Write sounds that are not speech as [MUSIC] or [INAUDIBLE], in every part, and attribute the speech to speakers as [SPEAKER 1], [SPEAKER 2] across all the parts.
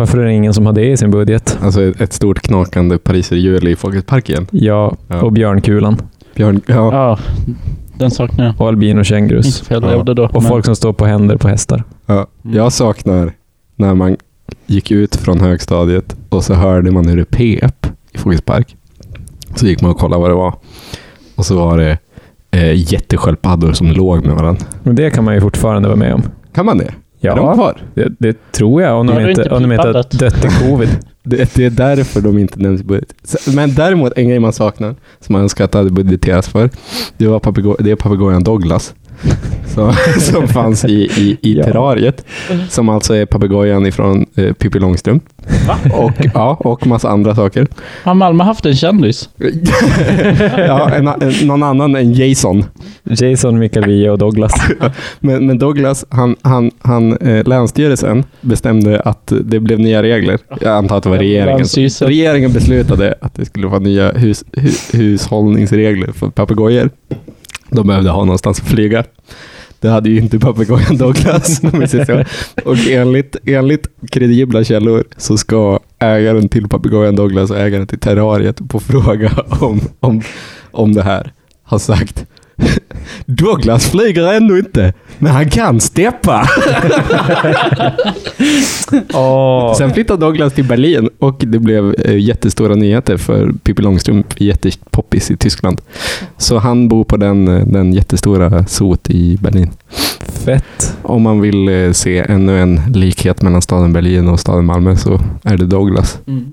[SPEAKER 1] Varför är det ingen som har det i sin budget?
[SPEAKER 2] Alltså ett, ett stort knakande pariserhjul i Folkets park igen.
[SPEAKER 1] Ja,
[SPEAKER 2] Ja.
[SPEAKER 1] och björnkulan.
[SPEAKER 2] Björn, ja.
[SPEAKER 3] Ja, den saknar jag.
[SPEAKER 1] Och albinokängurus.
[SPEAKER 2] Ja.
[SPEAKER 3] då.
[SPEAKER 1] Och
[SPEAKER 3] men-
[SPEAKER 1] folk som står på händer på hästar.
[SPEAKER 2] ja.
[SPEAKER 3] Mm.
[SPEAKER 2] Jag saknar när man gick ut från högstadiet och så hörde man hur det pep i Folkets park. Så gick man och kollade vad det var. Och så var det eh, jättesköldpaddor som låg med varandra.
[SPEAKER 1] Men det kan man ju fortfarande vara med om.
[SPEAKER 2] Kan man det? Är de
[SPEAKER 1] Ja,
[SPEAKER 2] kvar?
[SPEAKER 1] det, det tror jag. Om de
[SPEAKER 3] du
[SPEAKER 1] inte,
[SPEAKER 3] inte
[SPEAKER 1] om de inte har dött i covid. [LAUGHS]
[SPEAKER 2] Det, det är därför de inte nämns i budget. Men däremot en grej man saknar, som man önskar att det hade budgeterats för, det, var papego- det är papegojan Douglas. [LAUGHS] Som, som fanns i, i, i
[SPEAKER 1] Ja.
[SPEAKER 2] terrariet. Som alltså är papegojan ifrån eh, Pippi Långstrump.
[SPEAKER 3] Va?
[SPEAKER 2] Och, ja, och massa andra saker.
[SPEAKER 3] Har Malmö haft en kändis? [LAUGHS]
[SPEAKER 2] ja, en, en, någon annan än Jason.
[SPEAKER 1] Jason, Mikael Wiehe och Douglas. [LAUGHS]
[SPEAKER 2] Men, men Douglas, han, han, han, eh, Länsstyrelsen bestämde att det blev nya regler. Jag antar att det var regeringen. Regeringen beslutade att det skulle vara nya hus, hu, hushållningsregler för papegojor. De behövde ha någonstans att flyga. Det hade ju inte papegojan Douglas. Och enligt, enligt kredibla källor så ska ägaren till papegojan Douglas och ägaren till terrariet på fråga om, om, om det här har sagt [LAUGHS] Douglas flyger ännu inte, men han kan steppa. [LAUGHS]
[SPEAKER 1] Åh,
[SPEAKER 2] Sen flyttade Douglas till Berlin och det blev eh, jättestora nyheter för Pippi Långstrump, jättepoppis i Tyskland. Så han bor på den, eh, den jättestora sot i Berlin.
[SPEAKER 1] fett.
[SPEAKER 2] Om man vill eh, se ännu en likhet mellan staden Berlin och staden Malmö så är det Douglas.
[SPEAKER 3] Mm.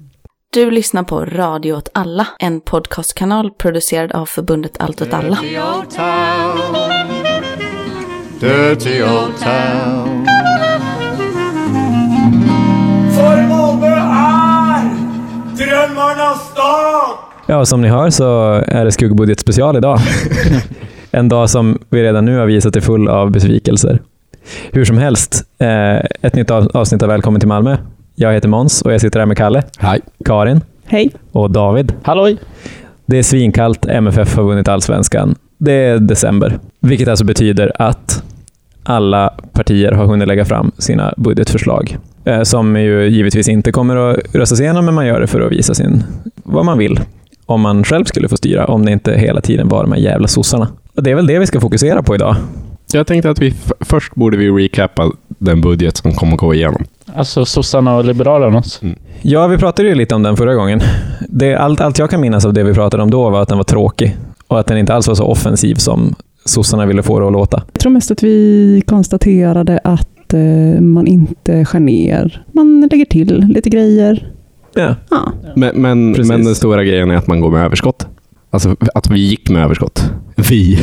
[SPEAKER 4] Du lyssnar på Radio åt alla, en podcastkanal producerad av förbundet Allt åt alla.
[SPEAKER 5] Dirty old town. Dirty old town.
[SPEAKER 6] For Malmö är drömmarnas stad!
[SPEAKER 1] Ja, som ni hör så är det skuggbudget special idag. [LAUGHS] En dag som vi redan nu har visat är full av besvikelser. Hur som helst, eh, ett nytt av- avsnitt av Välkommen till Malmö. Jag heter Måns och jag sitter här med Kalle,
[SPEAKER 2] Hej.
[SPEAKER 1] Karin
[SPEAKER 7] Hej.
[SPEAKER 1] och David.
[SPEAKER 3] Halloj!
[SPEAKER 1] Det är svinkallt, MFF har vunnit allsvenskan. Det är december, vilket alltså betyder att alla partier har hunnit lägga fram sina budgetförslag. Eh, som ju givetvis inte kommer att röstas igenom, men man gör det för att visa sin, vad man vill. Om man själv skulle få styra, om det inte hela tiden var de här jävla sossarna. Och det är väl det vi ska fokusera på idag.
[SPEAKER 2] Jag tänkte att vi först borde vi recapa den budget som kommer att gå igenom.
[SPEAKER 3] Alltså sossarna och liberalernas.
[SPEAKER 1] Ja, vi pratade ju lite om den förra gången. Det, allt, allt jag kan minnas av det vi pratade om då var att den var tråkig och att den inte alls var så offensiv som sossarna ville få det att låta.
[SPEAKER 7] Jag tror mest att vi konstaterade att eh, man inte skär ner. Man lägger till lite grejer.
[SPEAKER 1] Ja.
[SPEAKER 7] Ja.
[SPEAKER 2] Men, men, men den stora grejen är att man går med överskott. Alltså att vi gick med överskott. [LAUGHS] Vi.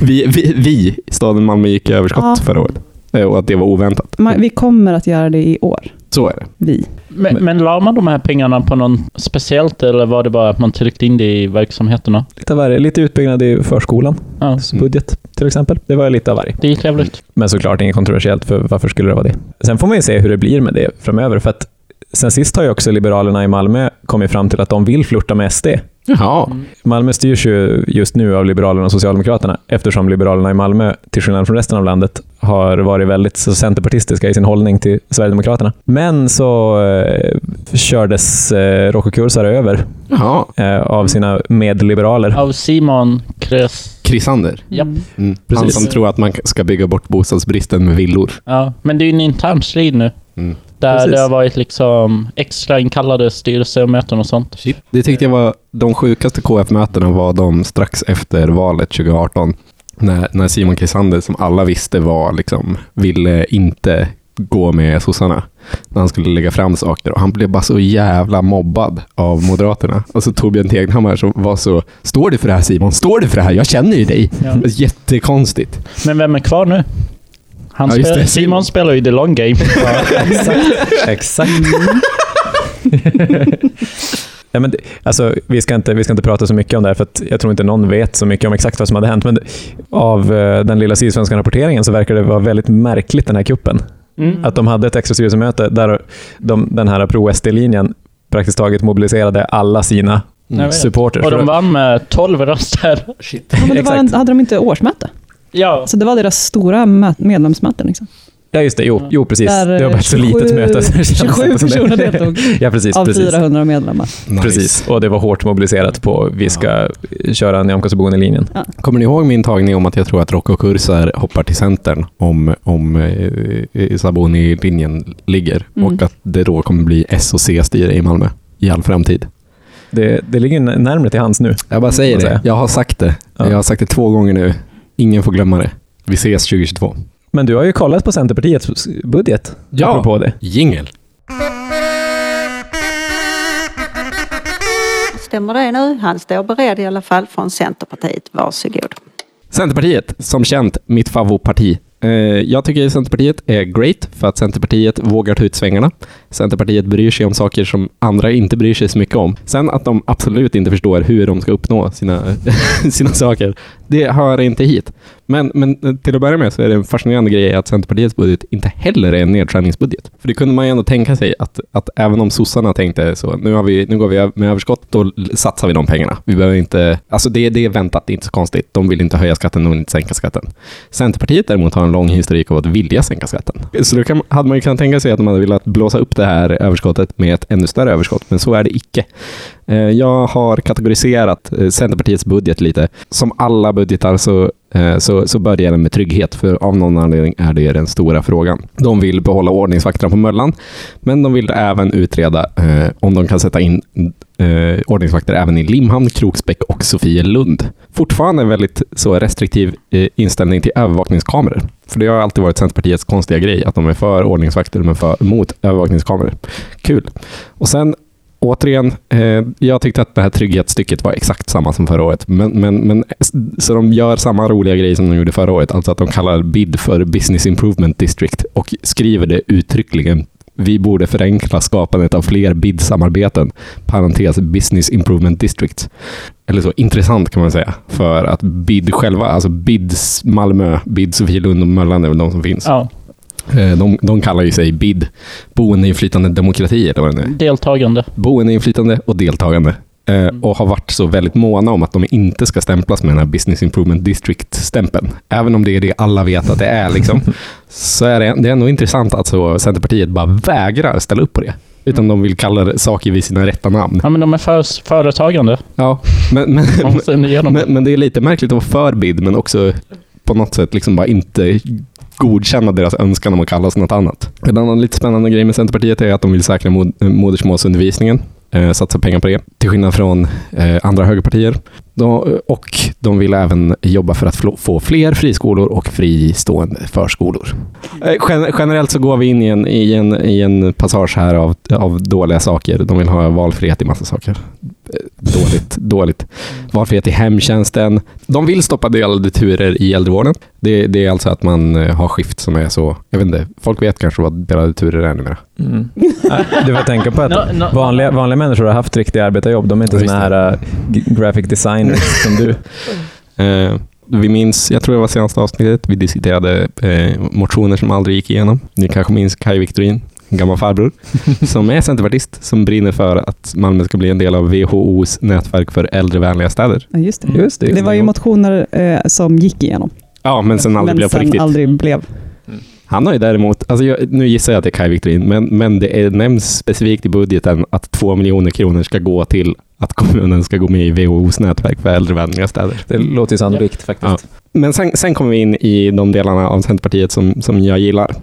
[SPEAKER 2] vi, vi, vi, staden Malmö gick i överskott
[SPEAKER 7] Ja.
[SPEAKER 2] förra året. Eh, Och att det var oväntat.
[SPEAKER 7] Man, vi kommer att göra det i år.
[SPEAKER 2] Så är det.
[SPEAKER 7] Vi.
[SPEAKER 3] Men, men la man de här pengarna på någon speciellt eller var det bara att man tryckte in det i verksamheterna?
[SPEAKER 1] Lite, av varje, lite utbyggnad i förskolan,
[SPEAKER 3] Ja,
[SPEAKER 1] budget till exempel. Det var lite av varje.
[SPEAKER 3] det är trevligt.
[SPEAKER 1] Men såklart inget kontroversiellt, för varför skulle det vara det? Sen får man ju se hur det blir med det framöver, för att sen sist har ju också Liberalerna i Malmö kommit fram till att de vill flirta med SD.
[SPEAKER 2] Jaha.
[SPEAKER 1] Malmö styrs ju just nu av Liberalerna och Socialdemokraterna eftersom Liberalerna i Malmö, till skillnad från resten av landet, har varit väldigt så centerpartistiska i sin hållning till Sverigedemokraterna. Men så eh, kördes eh, Rocco Kursar över
[SPEAKER 2] Jaha.
[SPEAKER 1] eh, av sina medliberaler.
[SPEAKER 3] Av Simon Kres.
[SPEAKER 2] Krisander.
[SPEAKER 3] Ja.
[SPEAKER 7] Mm.
[SPEAKER 2] Mm. Han som tror att man ska bygga bort bostadsbristen med villor.
[SPEAKER 3] ja. Men det är ju en intern strid nu.
[SPEAKER 2] Mm.
[SPEAKER 3] Där
[SPEAKER 1] Precis.
[SPEAKER 3] det har varit liksom extra inkallade styrelsemöten och sånt.
[SPEAKER 2] Det tyckte jag var de sjukaste KF-mötena var de strax efter valet 2018. När, när Simon Krisander, som alla visste var liksom, ville inte gå med sossarna. När han skulle lägga fram saker. Och han blev bara så jävla mobbad av Moderaterna. Och så Torbjörn Tegnhammar som var så, står du för det här Simon? Står du för det här? Jag känner ju dig.
[SPEAKER 3] Ja.
[SPEAKER 2] Jättekonstigt.
[SPEAKER 3] Men vem är kvar nu? Han
[SPEAKER 2] Ja,
[SPEAKER 3] spel-
[SPEAKER 2] det.
[SPEAKER 3] Simon spelar ju the long game. [LAUGHS]
[SPEAKER 1] Exakt. [LAUGHS] [LAUGHS] Ja, men det, alltså, vi, ska inte, vi ska inte prata så mycket om det här, för att jag tror inte någon vet så mycket om exakt vad som hade hänt. Men av eh, den lilla sydsvenska rapporteringen så verkar det vara väldigt märkligt den här kuppen.
[SPEAKER 3] Mm.
[SPEAKER 1] Att de hade ett extra styrelsemöte där de, den här pro-SD-linjen praktiskt taget mobiliserade alla sina
[SPEAKER 3] vet.
[SPEAKER 1] supporters.
[SPEAKER 3] Och de vann med 12 röster.
[SPEAKER 7] Ja, men det var en,
[SPEAKER 1] Exakt.
[SPEAKER 7] hade de inte årsmöte?
[SPEAKER 3] Ja.
[SPEAKER 7] Så det var deras stora mö- medlemsmöte. Liksom.
[SPEAKER 1] Ja, just det. Jo, jo precis.
[SPEAKER 7] Där,
[SPEAKER 1] det var bara ett så
[SPEAKER 7] 27
[SPEAKER 1] litet möte. [LAUGHS] så det kändes
[SPEAKER 7] 27
[SPEAKER 1] inte som det.
[SPEAKER 7] personer deltog [LAUGHS]
[SPEAKER 1] Ja, precis.
[SPEAKER 7] av
[SPEAKER 1] precis.
[SPEAKER 7] 400 medlemmar.
[SPEAKER 2] Nice.
[SPEAKER 1] Precis, och det var hårt mobiliserat på vi ska köra Nyamko Sabuni-linjen.
[SPEAKER 2] Kommer ni ihåg min tagning om att jag tror att Rocco Kursar hoppar till centern om, om eh, Saboni-linjen ligger
[SPEAKER 7] Mm.
[SPEAKER 2] och att det då kommer bli S och C-styre i Malmö i all framtid?
[SPEAKER 1] Det, det ligger närmare till hands nu.
[SPEAKER 2] Jag bara säger det. Jag har sagt det.
[SPEAKER 1] Ja.
[SPEAKER 2] Jag har sagt det två gånger nu. Ingen får glömma det. Vi ses 2022.
[SPEAKER 1] Men du har ju kollat på Centerpartiets budget,
[SPEAKER 2] Ja.
[SPEAKER 1] apropå det.
[SPEAKER 2] Jingel.
[SPEAKER 8] Stämmer det nu? Han står beredd i alla fall från Centerpartiet. Varsågod.
[SPEAKER 2] Centerpartiet, som känt, mitt favoritparti. Eh, jag tycker Centerpartiet är great för att Centerpartiet vågar ta ut svängarna. Centerpartiet bryr sig om saker som andra inte bryr sig så mycket om. Sen att de absolut inte förstår hur de ska uppnå sina, [LAUGHS] sina saker, det hör inte hit. Men, men eh, till att börja med så är det en fascinerande grej att Centerpartiets budget inte heller är en nedskärningsbudget. För det kunde man ju ändå tänka sig att, att även om sossarna tänkte så, nu, har vi, nu går vi med överskott, då satsar vi de pengarna. Vi behöver inte, alltså det, det är väntat, det är inte så konstigt. De vill inte höja skatten, de vill inte sänka skatten. Centerpartiet däremot har en lång historik av att vilja sänka skatten. Så då kan, hade man ju kunnat tänka sig att de hade velat blåsa upp det här överskottet med ett ännu större överskott, men så är det icke. Eh, jag har kategoriserat eh, Centerpartiets budget lite. Som alla budgetar så, eh, så, så börjar den med trygghet, för av någon anledning är det den stora frågan. De vill behålla ordningsvakterna på Möllan, men de vill även utreda eh, om de kan sätta in eh, ordningsvakter även i Limhamn, Kroksbäck och Sofielund. Fortfarande en väldigt så restriktiv eh, inställning till övervakningskameror. För det har alltid varit Centerpartiets konstiga grej, att de är för ordningsvakter men för, mot övervakningskameror. Kul. Och sen återigen, eh, jag tyckte att det här trygghetsstycket var exakt samma som förra året. Men, men, men, så de gör samma roliga grej som de gjorde förra året, alltså att de kallar BID för Business Improvement District och skriver det uttryckligen. Vi borde förenkla skapandet av fler BID-samarbeten, parentes Business Improvement Districts. Eller så, intressant kan man säga, för att BID själva, alltså BIDs Malmö, BID Sofielund och Möllan är väl de som finns.
[SPEAKER 3] Ja,
[SPEAKER 2] de, de kallar ju sig BID, boendeinflytande demokrati eller vad det nu är
[SPEAKER 3] deltagande.
[SPEAKER 2] boendeinflytande och deltagande. Eh, och har varit så väldigt måna om att de inte ska stämplas med den här Business Improvement District-stämpeln. Även om det är det alla vet att det är, liksom, [LAUGHS] så är det, det är ändå intressant att så Centerpartiet bara vägrar ställa upp på det. Utan de vill kalla det saker vid sina rätta namn.
[SPEAKER 3] Ja, men de är för, företagande.
[SPEAKER 2] Ja, men, men, men, men det är lite märkligt att vara för BID, men också på något sätt liksom bara inte godkänna deras önskan om att kallas något annat. En annan lite spännande grej med Centerpartiet är att de vill säkra mod modersmålsundervisningen, eh, satsa pengar på det, till skillnad från eh, andra högerpartier. De, och de vill även jobba för att få fler friskolor och fristående förskolor. Eh, gen generellt så går vi in i en, i en, i en passage här av, av dåliga saker. De vill ha valfrihet i massa saker. Eh, Dåligt, dåligt. Valfrihet i hemtjänsten. De vill stoppa delade turer i äldrevården. Det, det är alltså att man eh, har skift som är så, jag vet inte, folk vet kanske vad delade turer är numera.
[SPEAKER 1] Mm. Du får tänka på att [LAUGHS]
[SPEAKER 3] No, no.
[SPEAKER 1] vanliga, vanliga människor har haft riktiga arbetarjobb. De är inte
[SPEAKER 2] Ja,
[SPEAKER 1] såna
[SPEAKER 2] just
[SPEAKER 1] här uh, graphic designers som du. [LAUGHS]
[SPEAKER 2] Eh, vi minns, jag tror det var senaste avsnittet, vi diskuterade eh, motioner som aldrig gick igenom. Ni kanske minns Kaj Victorin, en gammal farbror, [LAUGHS] som är centerpartist, som brinner för att Malmö ska bli en del av WHOs nätverk för äldrevänliga städer.
[SPEAKER 7] Ja, just det.
[SPEAKER 1] Just det.
[SPEAKER 7] Det var ju motioner eh, som gick igenom,
[SPEAKER 2] Ja, men sen aldrig
[SPEAKER 7] men
[SPEAKER 2] blev på
[SPEAKER 7] sen
[SPEAKER 2] riktigt.
[SPEAKER 7] aldrig blev.
[SPEAKER 2] Han har ju däremot, alltså jag, nu gissar jag att det är Kaj Victorin, men, men det är, nämns specifikt i budgeten att två miljoner kronor ska gå till att kommunen ska gå med i WHOs nätverk för äldrevänliga städer.
[SPEAKER 1] Det låter ju sannolikt faktiskt.
[SPEAKER 2] Men sen, sen kommer vi in i de delarna av Centerpartiet som, som jag gillar.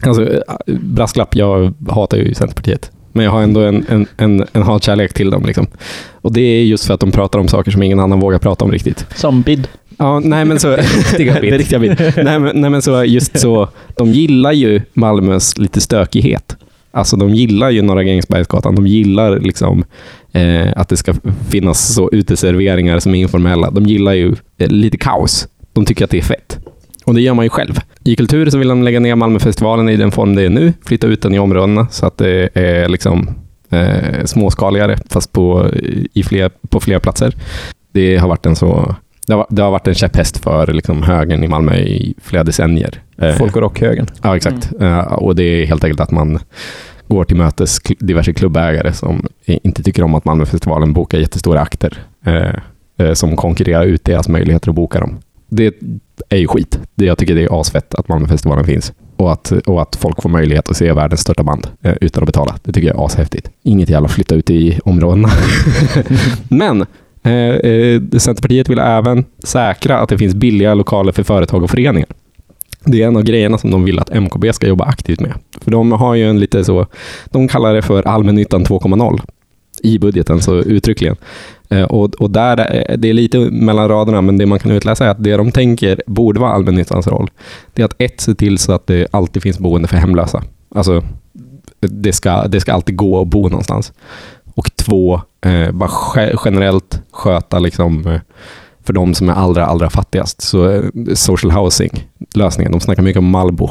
[SPEAKER 2] Alltså, brasklapp, jag hatar ju Centerpartiet. Men jag har ändå en, en, en, en hatkärlek till dem. Liksom. Och det är just för att de pratar om saker som ingen annan vågar prata om riktigt.
[SPEAKER 3] Som bid.
[SPEAKER 2] Ja, nej men så... [LAUGHS]
[SPEAKER 1] riktiga bit.
[SPEAKER 2] det [LAUGHS] riktiga bit. Nej, men, nej men så just så, de gillar ju Malmös lite stökighet. Alltså de gillar ju Norra Grängesbergsgatan. De gillar liksom eh, att det ska finnas så uteserveringar som är informella. De gillar ju eh, lite kaos. De tycker att det är fett. Och det gör man ju själv. I kultur så vill de lägga ner Malmöfestivalen i den form det är nu. Flytta ut den i områdena så att det är liksom eh, småskaligare fast på, i fler, på fler platser. Det har varit en så det har, det har varit en käpphäst för liksom, högern i Malmö i flera decennier. Eh,
[SPEAKER 1] Folk och rockhögern.
[SPEAKER 2] Ja, exakt. Eh, och det är helt enkelt att man går till mötes diverse klubbägare som inte tycker om att Malmöfestivalen bokar jättestora akter eh, som konkurrerar ut deras möjligheter att boka dem. Det är ju skit. Det, jag tycker det är asfett att Malmöfestivalen finns. och, att, och att folk får möjlighet att se världens största band eh, utan att betala. Det tycker jag är ashäftigt. Inget jävla flytta ut i områdena. [LAUGHS] Men eh, eh, Centerpartiet vill även säkra att det finns billiga lokaler för företag och föreningar. Det är en av grejerna som de vill att MKB ska jobba aktivt med. För de har ju en lite så, de kallar det för allmännyttan 2.0 i budgeten, så uttryckligen. Eh, Och, och där, eh, det är lite mellan raderna, men det man kan utläsa är att det de tänker borde vara allmännyttans roll, det är att ett, se till så att det alltid finns boende för hemlösa. Alltså, det ska, det ska alltid gå att bo någonstans. Och två, eh, bara generellt sköta liksom, eh, för de som är allra, allra fattigast. Så eh, social housing-lösningen, de snackar mycket om Malbo.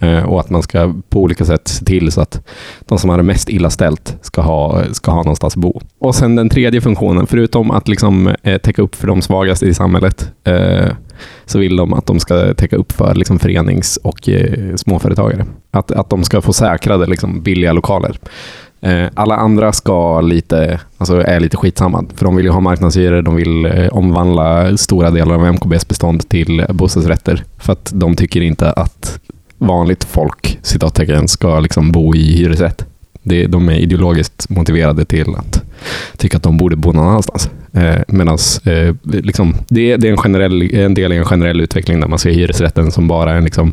[SPEAKER 2] Eh, och att man ska på olika sätt se till så att de som har det mest illa ställt ska ha, ska ha någonstans att bo. Och sen den tredje funktionen, förutom att liksom, eh, täcka upp för de svagaste i samhället, eh, så vill de att de ska täcka upp för liksom, förenings och eh, småföretagare. Att, att de ska få säkrade liksom, billiga lokaler. Eh, alla andra ska lite, alltså är lite skitsamma, för de vill ju ha marknadshyror, de vill eh, omvandla stora delar av MKBs bestånd till bostadsrätter, för att de tycker inte att vanligt folk, citattecken, ska liksom bo i hyresrätt. Det, de är ideologiskt motiverade till att tycka att de borde bo någon annanstans. Eh, Medan eh, liksom, det, det är en, generell, en del i en generell utveckling där man ser hyresrätten som bara en liksom,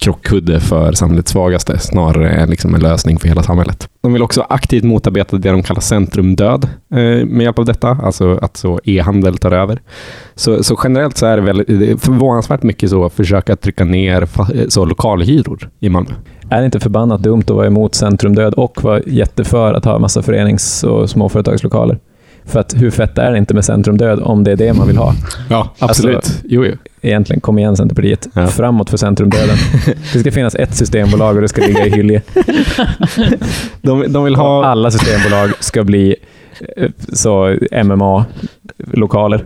[SPEAKER 2] krockkudde för samhällets svagaste snarare än liksom en lösning för hela samhället. De vill också aktivt motarbeta det de kallar centrumdöd eh, med hjälp av detta, alltså att så e-handel tar över. Så, så generellt så är det, väldigt, det är förvånansvärt mycket så att försöka trycka ner fa- så lokalhyror i Malmö.
[SPEAKER 1] Är det inte förbannat dumt att vara emot centrumdöd och vara jätteför att ha massa förenings och småföretagslokaler? För att hur fett är det inte med centrumdöd om det är det man vill ha?
[SPEAKER 2] Ja, absolut.
[SPEAKER 1] Alltså-
[SPEAKER 2] jo, jo.
[SPEAKER 1] Egentligen, kom igen Centerpartiet.
[SPEAKER 2] Ja.
[SPEAKER 1] Framåt för centrumdöden. [LAUGHS] Det ska finnas ett systembolag och det ska ligga i Hyllie.
[SPEAKER 2] De, de vill
[SPEAKER 1] Och
[SPEAKER 2] ha...
[SPEAKER 1] alla systembolag ska bli så MMA-lokaler.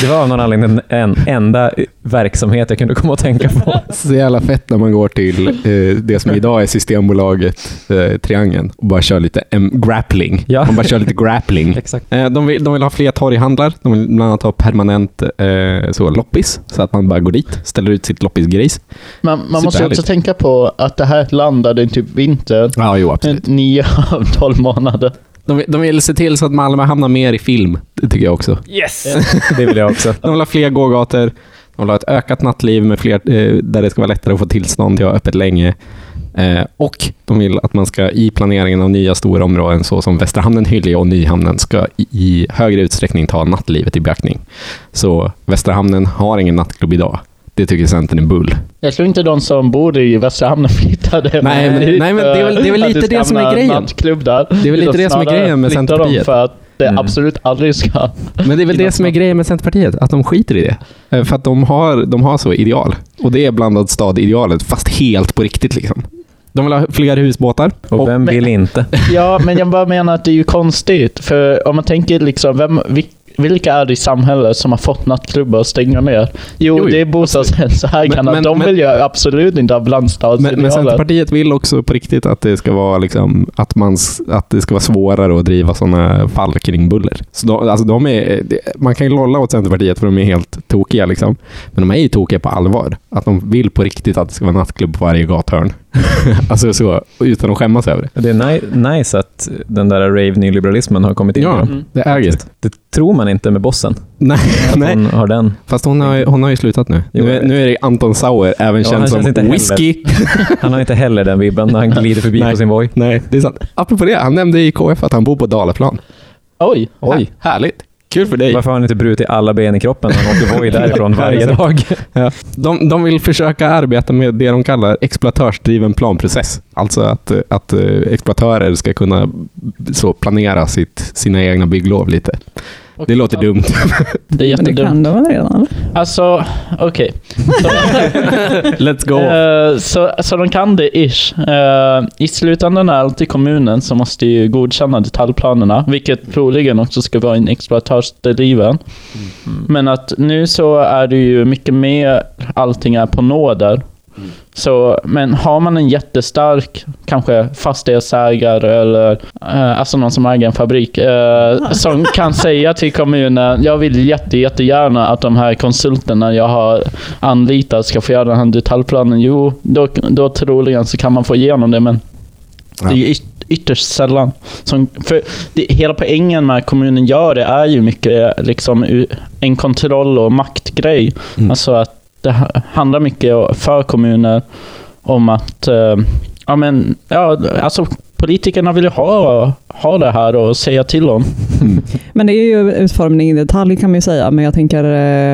[SPEAKER 1] Det var av någon anledning en enda verksamhet jag kunde komma att tänka på.
[SPEAKER 2] Så jävla fett när man går till eh, det som idag är Systembolaget eh, Triangeln och bara kör lite em, grappling.
[SPEAKER 1] Ja.
[SPEAKER 2] Man bara kör lite grappling. [LAUGHS]
[SPEAKER 1] Exakt.
[SPEAKER 2] Eh, de, vill, de vill ha fler torghandlar. De vill bland annat ha permanent eh, så, loppis, så att man bara går dit, ställer ut sitt loppisgrejs.
[SPEAKER 3] Men man måste också tänka på att det här är ett land där det är typ vinter.
[SPEAKER 2] Ja, jo, absolut.
[SPEAKER 3] Nio av tolv månader.
[SPEAKER 2] De, vill- de vill se till så att Malmö hamnar mer i film. Det tycker jag också.
[SPEAKER 1] Yes! Det vill jag också.
[SPEAKER 2] De vill ha fler gågator. De vill ha ett ökat nattliv med fler, eh, där det ska vara lättare att få tillstånd till att ha öppet länge. Eh, och de vill att man ska i planeringen av nya stora områden såsom Västra hamnen, Hyllie och Nyhamnen ska i, i högre utsträckning ta nattlivet i beaktning. Så Västra hamnen har ingen nattklubb idag. Det tycker Centern är bull.
[SPEAKER 3] Jag tror inte de som bor i Västra Hamnen [LAUGHS] flyttade
[SPEAKER 2] Nej, men-
[SPEAKER 3] dit
[SPEAKER 2] nej, men det är väl- det är väl [LAUGHS] lite det som är grejen. Det är väl lite det som är grejen med Centerpartiet.
[SPEAKER 3] För att det
[SPEAKER 1] Mm.
[SPEAKER 3] absolut aldrig ska...
[SPEAKER 2] Men det är väl det som är grejen med Centerpartiet, att de skiter i det. Eh, För att de har, de har så ideal. Och det är blandad stad-idealet, fast helt på riktigt liksom. De vill ha fler husbåtar.
[SPEAKER 1] Och vem
[SPEAKER 3] men-
[SPEAKER 1] vill inte? [LAUGHS]
[SPEAKER 3] Ja, men jag bara menar att det är ju konstigt. För om man tänker liksom, vem, vil- vilka är det i samhället som har fått nattklubbar att stänga ner? Jo,
[SPEAKER 2] Jo,
[SPEAKER 3] det är bostadsrättsägarna.
[SPEAKER 2] Men- men-
[SPEAKER 3] De
[SPEAKER 2] men-
[SPEAKER 3] vill ju absolut inte ha
[SPEAKER 2] Men,
[SPEAKER 3] blandstadsidealet.
[SPEAKER 2] men Centerpartiet vill också på riktigt att det ska vara, liksom, att man, att det ska vara svårare att driva sådana fall kring buller. Så de, alltså de är, man kan ju lolla åt Centerpartiet för de är helt tokiga. Liksom. Men de är ju tokiga på allvar. Att de vill på riktigt att det ska vara nattklubb på varje gathörn. [LAUGHS] alltså så, utan att skämmas över det.
[SPEAKER 1] Det är ni- nice att den där rave-nyliberalismen har kommit in
[SPEAKER 2] Ja.
[SPEAKER 3] Mm.
[SPEAKER 2] det är gött.
[SPEAKER 1] Det tror man inte med bossen.
[SPEAKER 2] Nej,
[SPEAKER 1] Att
[SPEAKER 2] nej.
[SPEAKER 1] hon har den.
[SPEAKER 2] Fast hon har, ju- hon har ju slutat nu.
[SPEAKER 1] Jo,
[SPEAKER 2] nu, nu är det Anton Sauer, även
[SPEAKER 1] Ja,
[SPEAKER 2] känd som Whisky.
[SPEAKER 1] Han har inte heller den vibben när han [LAUGHS] glider förbi
[SPEAKER 2] Nej.
[SPEAKER 1] på sin Voi.
[SPEAKER 2] Nej, det är sant. Apropå det, han nämnde i KF att han bor på Dalaplan.
[SPEAKER 3] Oj.
[SPEAKER 1] Oj.
[SPEAKER 2] Här, härligt. Kul för dig.
[SPEAKER 1] Varför har han inte brutit alla ben i kroppen han åker Voi [LAUGHS] därifrån varje dag?
[SPEAKER 2] Ja. De, de vill försöka arbeta med det de kallar exploatörsdriven planprocess. Alltså att, att exploatörer ska kunna så planera sitt, sina egna bygglov lite. Det låter dumt. [LAUGHS]
[SPEAKER 3] Det är
[SPEAKER 7] Men det
[SPEAKER 3] jättedumt.
[SPEAKER 7] kan det väl redan?
[SPEAKER 3] Alltså, okej. [LAUGHS]
[SPEAKER 2] Let's go.
[SPEAKER 3] Eh, så, så de kan det ish. Eh, I slutändan är det alltid kommunen som måste ju godkänna detaljplanerna, vilket troligen också ska vara en exploatörsdriven. Men att nu så är det ju mycket mer, allting är på nåder. Så, men har man en jättestark, kanske fastighetsägare eller eh, alltså någon som äger en fabrik, eh, som kan säga till kommunen, jag vill jätte, jättegärna att de här konsulterna jag har anlitat ska få göra den här detaljplanen. Jo, då, då troligen så kan man få igenom det, men
[SPEAKER 2] Ja.
[SPEAKER 3] det är yt- ytterst sällan. Som, för det, hela poängen med att kommunen gör det är ju mycket liksom en kontroll och maktgrej.
[SPEAKER 2] Mm.
[SPEAKER 3] Alltså att det ha- handlar mycket för kommuner om att eh, ja, men, ja, alltså, politikerna vill ju ha, ha det här och säga till om. [LAUGHS]
[SPEAKER 7] Men det är ju utformning i detalj kan man ju säga, men jag tänker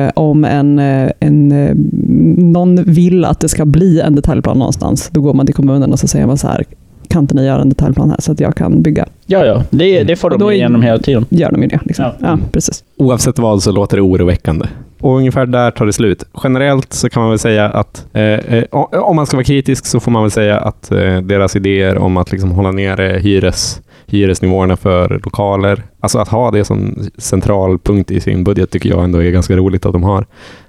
[SPEAKER 7] eh, om en, eh, en, eh, någon vill att det ska bli en detaljplan någonstans, då går man till kommunen och så säger man så här, kan inte ni göra en detaljplan här så att jag kan bygga?
[SPEAKER 3] Ja, ja, det, det får de igenom hela tiden.
[SPEAKER 7] Gör de ju det. Liksom.
[SPEAKER 3] Ja.
[SPEAKER 7] Ja. precis.
[SPEAKER 2] Oavsett vad så låter det oroväckande. Och ungefär där tar det slut. Generellt så kan man väl säga att eh, eh om man ska vara kritisk så får man väl säga att eh, deras idéer om att liksom hålla nere hyres, hyresnivåerna för lokaler, alltså att ha det som central punkt i sin budget tycker jag ändå är ganska roligt att de har.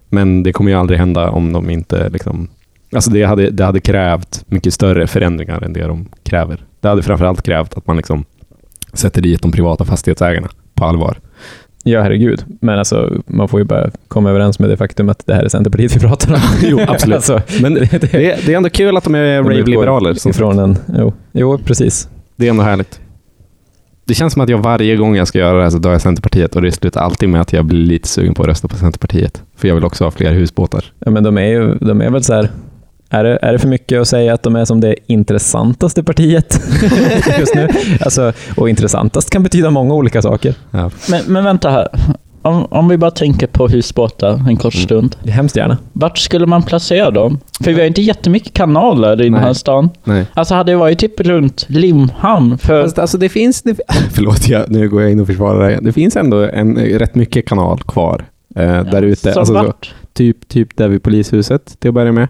[SPEAKER 2] Men det kommer ju aldrig hända om de inte liksom Alltså det hade, det hade krävt mycket större förändringar än det de kräver. Det hade framförallt krävt att man liksom sätter dit de privata fastighetsägarna på allvar.
[SPEAKER 1] Ja, herregud. Men alltså, man får ju bara komma överens med det faktum att det här är Centerpartiet vi pratar om. [LAUGHS]
[SPEAKER 2] Jo, [LAUGHS] absolut.
[SPEAKER 1] alltså,
[SPEAKER 2] Men
[SPEAKER 1] det, det,
[SPEAKER 2] Det är, ändå kul att de är rave-liberaler. som
[SPEAKER 1] Ifrån en, jo, jo, precis.
[SPEAKER 2] Det är ändå härligt. Det känns som att jag varje gång jag ska göra det här så drar jag Centerpartiet och det slutar alltid med att jag blir lite sugen på att rösta på Centerpartiet. För jag vill också ha fler husbåtar.
[SPEAKER 1] Ja, men de är ju de är väl så här, är det, är det för mycket att säga att de är som det intressantaste partiet [LAUGHS] just nu? Alltså, och intressantast kan betyda många olika saker.
[SPEAKER 3] Men, men vänta här. Om, om vi bara tänker på husbåtar en kort
[SPEAKER 2] Mm.
[SPEAKER 3] stund.
[SPEAKER 1] Hemskt gärna.
[SPEAKER 3] Vart skulle man placera dem? För vi har inte jättemycket kanaler i den
[SPEAKER 2] Nej.
[SPEAKER 3] här stan.
[SPEAKER 2] Nej.
[SPEAKER 3] Alltså hade det varit typ runt Limhamn för...
[SPEAKER 2] Fast alltså det finns... Det, [LAUGHS] förlåt, jag, nu går jag in och försvarar det. Det finns ändå en, rätt mycket kanal kvar eh, där ute. Alltså, så, typ, typ där vid polishuset till att börja med.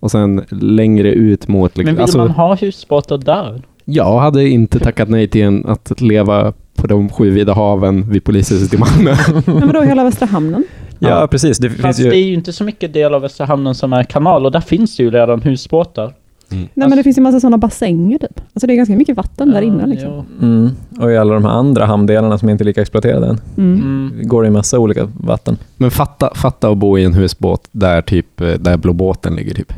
[SPEAKER 2] Och sen längre ut mot... liksom-
[SPEAKER 3] Men vill
[SPEAKER 2] alltså,
[SPEAKER 3] man ha husbåtar där?
[SPEAKER 2] Jag hade inte tackat nej till en, att leva på de sju vida haven vid polishuset i Malmö. [LAUGHS]
[SPEAKER 7] Men vadå, hela Västra Hamnen?
[SPEAKER 1] Ja,
[SPEAKER 2] Ja.
[SPEAKER 1] precis. Det
[SPEAKER 3] Fast
[SPEAKER 1] finns
[SPEAKER 3] det
[SPEAKER 1] ju...
[SPEAKER 3] är ju inte så mycket del av Västra hamnen som är kanal och där finns det ju redan husbåtar.
[SPEAKER 7] Nej, men det finns ju massa sådana bassänger typ. Alltså det är ganska mycket vatten där inne. Liksom.
[SPEAKER 3] Ja,
[SPEAKER 1] Mm. Och i alla de här andra hamndelarna som inte är lika exploaterade än,
[SPEAKER 7] Mm.
[SPEAKER 3] Mm.
[SPEAKER 1] går det i massa olika vatten.
[SPEAKER 2] Men fatta, fatta att bo i en husbåt där typ eh, där blå båten ligger typ.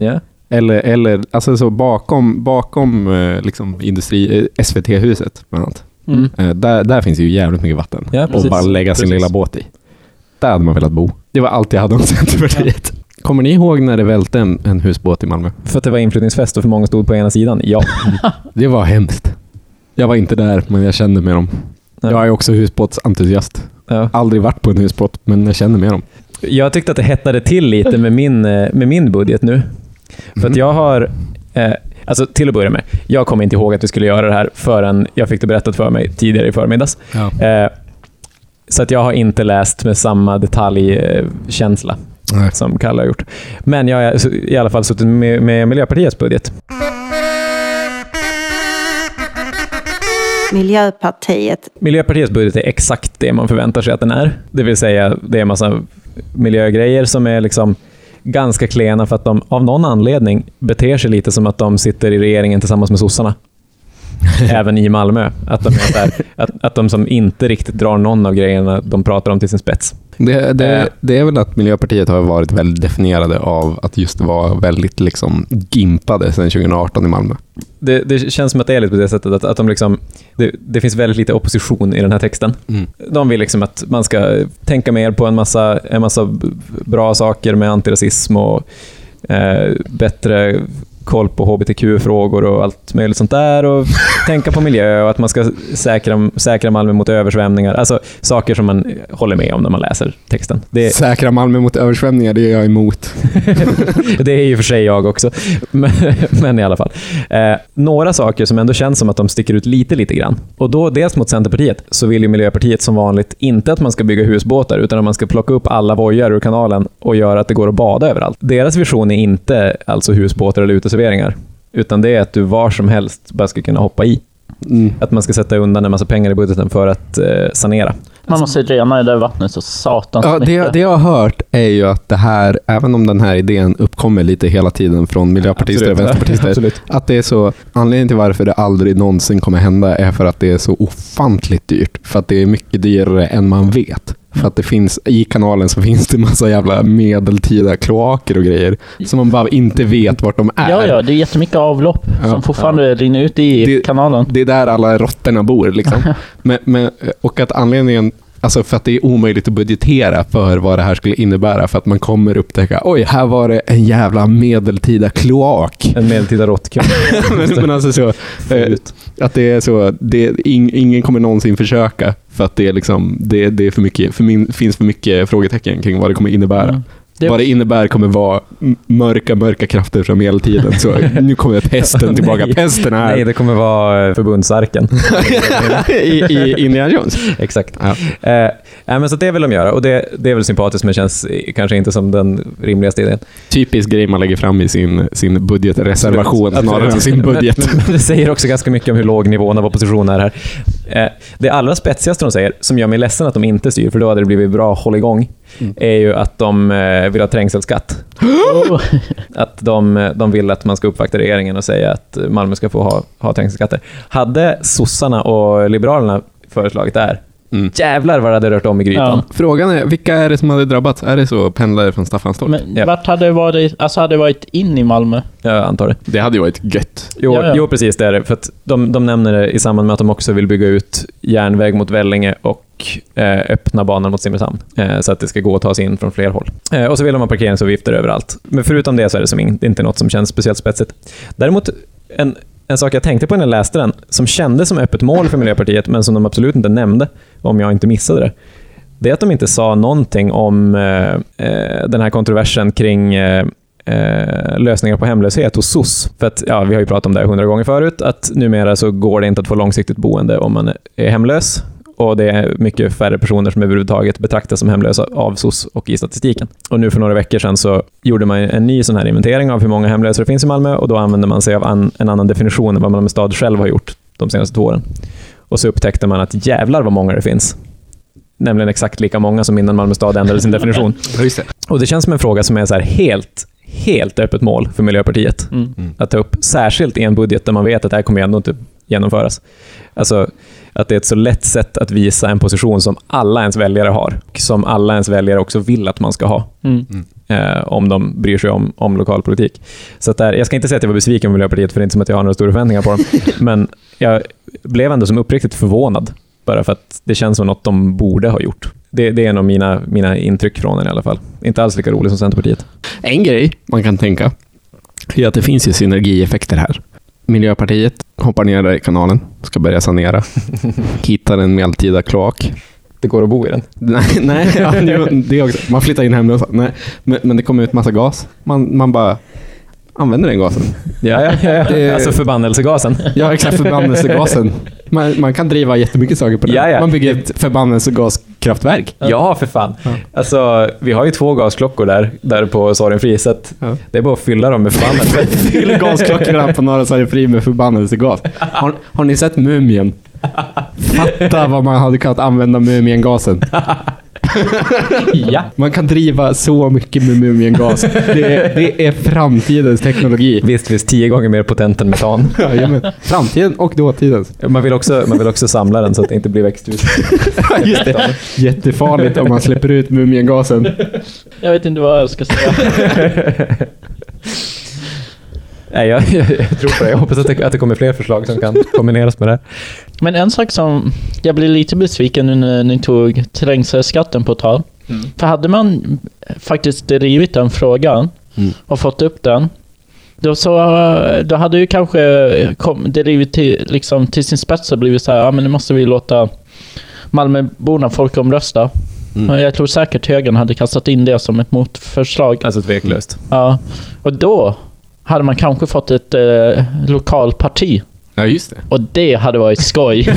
[SPEAKER 1] Ja.
[SPEAKER 2] Eller, eller alltså så bakom, bakom eh, liksom industri, eh, SVT-huset bland annat.
[SPEAKER 3] Mm.
[SPEAKER 2] Eh, där, där finns ju jävligt mycket vatten.
[SPEAKER 1] Ja,
[SPEAKER 2] och bara lägga sin
[SPEAKER 1] Precis.
[SPEAKER 2] lilla båt i. Där hade man velat bo. Det var allt jag hade om [LAUGHS] Centerpartiet. Kommer ni ihåg när det välte en, en husbåt i Malmö?
[SPEAKER 1] För att det var inflyttningsfest och för många stod på ena sidan? Ja. [LAUGHS]
[SPEAKER 2] Det var hemskt. Jag var inte där, men jag kände med dem.
[SPEAKER 1] Nej.
[SPEAKER 2] Jag är också husbåtsentusiast.
[SPEAKER 1] ja.
[SPEAKER 2] Aldrig varit på en husbåt, men jag känner med dem.
[SPEAKER 1] Jag tyckte att det hettade till lite med min, med min budget nu. För
[SPEAKER 2] Mm.
[SPEAKER 1] att jag har... Eh, alltså till att börja med, jag kommer inte ihåg att vi skulle göra det här förrän jag fick det berättat för mig tidigare i förmiddags.
[SPEAKER 2] Ja.
[SPEAKER 1] Eh, så att jag har inte läst med samma detaljkänsla
[SPEAKER 2] Nej.
[SPEAKER 1] som Kalle har gjort. Men jag har i alla fall suttit med, med Miljöpartiets budget.
[SPEAKER 8] Miljöpartiet.
[SPEAKER 1] Miljöpartiets budget är exakt det man förväntar sig att den är. Det vill säga, det är en massa miljögrejer som är liksom ganska klena för att de av någon anledning beter sig lite som att de sitter i regeringen tillsammans med sossarna. [LAUGHS] Även i Malmö. Att de, här, [LAUGHS] att, att de som inte riktigt drar någon av grejerna de pratar om till sin spets.
[SPEAKER 2] Det, det,
[SPEAKER 1] Eh.
[SPEAKER 2] det är väl att Miljöpartiet har varit väldigt definierade av att just vara väldigt liksom gimpade sedan 2018 i Malmö.
[SPEAKER 1] Det, det känns som att det är lite på det sättet att, att de liksom, det, finns väldigt lite opposition i den här texten. De vill liksom att man ska tänka mer på en massa, en massa bra saker med antirasism och eh, bättre koll på hbtq-frågor och allt möjligt sånt där och [LAUGHS] tänka på miljö och att man ska säkra, säkra Malmö mot översvämningar. Alltså saker som man håller med om när man läser texten. Det,
[SPEAKER 2] Säkra Malmö mot översvämningar, det är jag emot. [LAUGHS]
[SPEAKER 1] det är ju för sig jag också, men, men i alla fall. Eh, några saker som ändå känns som att de sticker ut lite, lite grann. Och då dels mot Centerpartiet så vill ju Miljöpartiet som vanligt inte att man ska bygga husbåtar utan att man ska plocka upp alla vojar ur kanalen och göra att det går att bada överallt. Deras vision är inte alltså husbåtar eller uteserveringar, utan det är att du var som helst bara ska kunna hoppa i.
[SPEAKER 2] Mm.
[SPEAKER 1] Att man ska sätta undan en massa pengar i budgeten för att eh, sanera.
[SPEAKER 3] Man måste rena det där vattnet så satans
[SPEAKER 2] Ja, det, det jag har hört är ju att det här, även om den här idén uppkommer lite hela tiden från miljöpartister och
[SPEAKER 1] Absolut.
[SPEAKER 2] vänsterpartister,
[SPEAKER 1] Absolut.
[SPEAKER 2] att det är så, anledningen till varför det aldrig någonsin kommer hända är för att det är så ofantligt dyrt. För att det är mycket dyrare än man vet. För att det finns, i kanalen så finns det massa jävla medeltida kloaker och grejer som man bara inte vet vart de är.
[SPEAKER 3] Ja, ja, det är jättemycket avlopp
[SPEAKER 2] Ja.
[SPEAKER 3] som fortfarande rinner ut i
[SPEAKER 2] Det-
[SPEAKER 3] kanalen.
[SPEAKER 2] Det är där alla råttorna bor. Liksom. [LAUGHS] men, men, och att anledningen, alltså för att det är omöjligt att budgetera för vad det här skulle innebära. För att man kommer upptäcka, oj, här var det en jävla medeltida kloak.
[SPEAKER 1] En medeltida råttkung. [LAUGHS]
[SPEAKER 2] men, men alltså så, eh, att det är så, det, ing, ingen kommer någonsin försöka. För att det, är liksom, det, det är för mycket, för min, finns för mycket frågetecken kring vad det kommer innebära.
[SPEAKER 3] Mm. Det-
[SPEAKER 2] Vad det innebär kommer vara mörka, mörka krafter från medeltiden. Så [LAUGHS] nu kommer pesten tillbaka.
[SPEAKER 1] Nej.
[SPEAKER 2] Pesten är
[SPEAKER 1] Nej, det kommer vara eh, förbundsarken. [LAUGHS]
[SPEAKER 2] i, i Indiana Jones.
[SPEAKER 1] Exakt.
[SPEAKER 2] Ja.
[SPEAKER 1] Eh, men så det vill de göra och det, det är väl sympatiskt men känns kanske inte som den rimligaste idén.
[SPEAKER 2] Typisk grej man lägger fram i sin, sin budgetreservation snarare än sin budget. [LAUGHS]
[SPEAKER 1] Det säger också ganska mycket om hur låg nivån av opposition är här. Eh, det allra spetsigaste de säger, som gör mig ledsen att de inte styr, för då hade det blivit bra hålligång,
[SPEAKER 2] Mm.
[SPEAKER 1] är ju att de eh, vill ha trängselskatt. [GASPS]
[SPEAKER 3] Oh.
[SPEAKER 1] Att de, de vill att man ska uppvakta regeringen och säga att Malmö ska få ha, ha trängselskatter. Hade sossarna och Liberalerna föreslagit det här,
[SPEAKER 2] Mm.
[SPEAKER 1] jävlar vad det hade rört om i grytan.
[SPEAKER 2] Frågan är, vilka är det som hade drabbats? Är det så pendlare från Staffanstorp?
[SPEAKER 3] Men
[SPEAKER 1] Ja.
[SPEAKER 3] vart hade det varit, alltså hade det varit in i Malmö?
[SPEAKER 1] Jag antar det.
[SPEAKER 2] Det hade ju varit gött.
[SPEAKER 1] Jo,
[SPEAKER 3] Ja, ja.
[SPEAKER 1] jo, precis det är det. För att de, de nämner det i samband med att de också vill bygga ut järnväg mot Vellinge och eh, öppna banan mot Simrishamn. Eh, så att det ska gå att ta sig in från fler håll. Eh, och så vill de ha parkeringsavgifter överallt. Men förutom det så är det som in, det är inte något som känns speciellt spetsigt. Däremot, en, en sak jag tänkte på när jag läste den, som kändes som öppet mål för Miljöpartiet, men som de absolut inte nämnde, om jag inte missade det, det är att de inte sa någonting om eh, eh den här kontroversen kring eh, eh, lösningar på hemlöshet hos SOS. För att, ja, vi har ju pratat om det här hundra gånger förut, att numera så går det inte att få långsiktigt boende om man är hemlös. Och det är mycket färre personer som överhuvudtaget betraktas som hemlösa av SOS och i statistiken. Och nu för några veckor sedan så gjorde man en ny sån här inventering av hur många hemlösa det finns i Malmö och då använde man sig av an, en annan definition än vad Malmö stad själv har gjort de senaste två åren. Och så upptäckte man att jävlar vad många det finns. Nämligen exakt lika många som innan Malmö stad ändrade sin definition. [LAUGHS] Och det känns som en fråga som är så helt, helt öppet mål för Miljöpartiet
[SPEAKER 3] Mm.
[SPEAKER 1] att ta upp. Särskilt i en budget där man vet att det här kommer ändå inte genomföras. Alltså, att det är ett så lätt sätt att visa en position som alla ens väljare har. Och som alla ens väljare också vill att man ska ha.
[SPEAKER 3] Mm.
[SPEAKER 1] Eh, om de bryr sig om, om lokalpolitik. Så att där, jag ska inte säga att jag var besviken på Miljöpartiet, för det är inte som att jag har några stora förväntningar på dem. [LAUGHS] Men jag blev ändå som uppriktigt förvånad. Bara för att det känns som något de borde ha gjort. Det, det är nog mina, mina intryck från den i alla fall. Inte alls lika roligt som Centerpartiet.
[SPEAKER 2] En grej man kan tänka är att det finns ju synergieffekter här. Miljöpartiet hoppar ner där i kanalen, ska börja sanera. [LAUGHS] Hittar en medeltida kloak.
[SPEAKER 1] Det går att bo i den.
[SPEAKER 2] Nej, [LAUGHS] nej ja, det, det också. man flyttar in hemlösa. Nej, men, men det kommer ut massa gas. Man, man bara använder den gasen.
[SPEAKER 1] Ja, ja, ja, ja.
[SPEAKER 2] Det-
[SPEAKER 1] Alltså förbannelsegasen.
[SPEAKER 2] Ja, exakt. Förbannelsegasen. Man, man kan driva jättemycket saker på den.
[SPEAKER 1] Ja, ja.
[SPEAKER 2] Man bygger ett förbannelsegaskraftverk.
[SPEAKER 1] Ja, för fan. Alltså, vi har ju två gasklockor där, där på Sorgenfri, så
[SPEAKER 2] Ja.
[SPEAKER 1] det är bara att fylla dem med förbannelse. [LAUGHS]
[SPEAKER 2] Fyll gasklockorna på Norra Sverige med förbannelsegas. Har, har ni sett Mumien? Fatta vad man hade kunnat använda Mumiengasen.
[SPEAKER 1] Ja. [LAUGHS]
[SPEAKER 2] Man kan driva så mycket med Mumiengas. Det är, det är framtidens teknologi.
[SPEAKER 1] Visst, visst. Tio gånger mer potent än metan. [LAUGHS]
[SPEAKER 2] Jajamän. Framtiden och dåtidens.
[SPEAKER 1] Man vill, också, man vill också samla den så att det inte blir växthus.
[SPEAKER 2] Just det. Jättefarligt om man släpper ut Mumiengasen.
[SPEAKER 3] Jag vet inte vad jag ska säga. [LAUGHS]
[SPEAKER 1] Nej, jag, jag, jag tror på det. Jag hoppas att det, att det kommer fler förslag som kan kombineras med det.
[SPEAKER 3] Men en sak som jag blev lite besviken nu när ni tog trängselskatten på tal. För hade man faktiskt drivit den frågan
[SPEAKER 2] Mm.
[SPEAKER 3] och fått upp den, då, så, då hade ju kanske kom, drivit till, liksom, till sin spets och blivit så här, ja men nu måste vi låta Malmöborna folkomrösta.
[SPEAKER 2] Mm.
[SPEAKER 3] Och Jag tror säkert högern hade kastat in det som ett motförslag.
[SPEAKER 1] Alltså tveklöst.
[SPEAKER 3] Ja. Och då hade man kanske fått ett eh, lokalparti.
[SPEAKER 2] Ja, just det.
[SPEAKER 3] Och det hade varit skoj. [LAUGHS]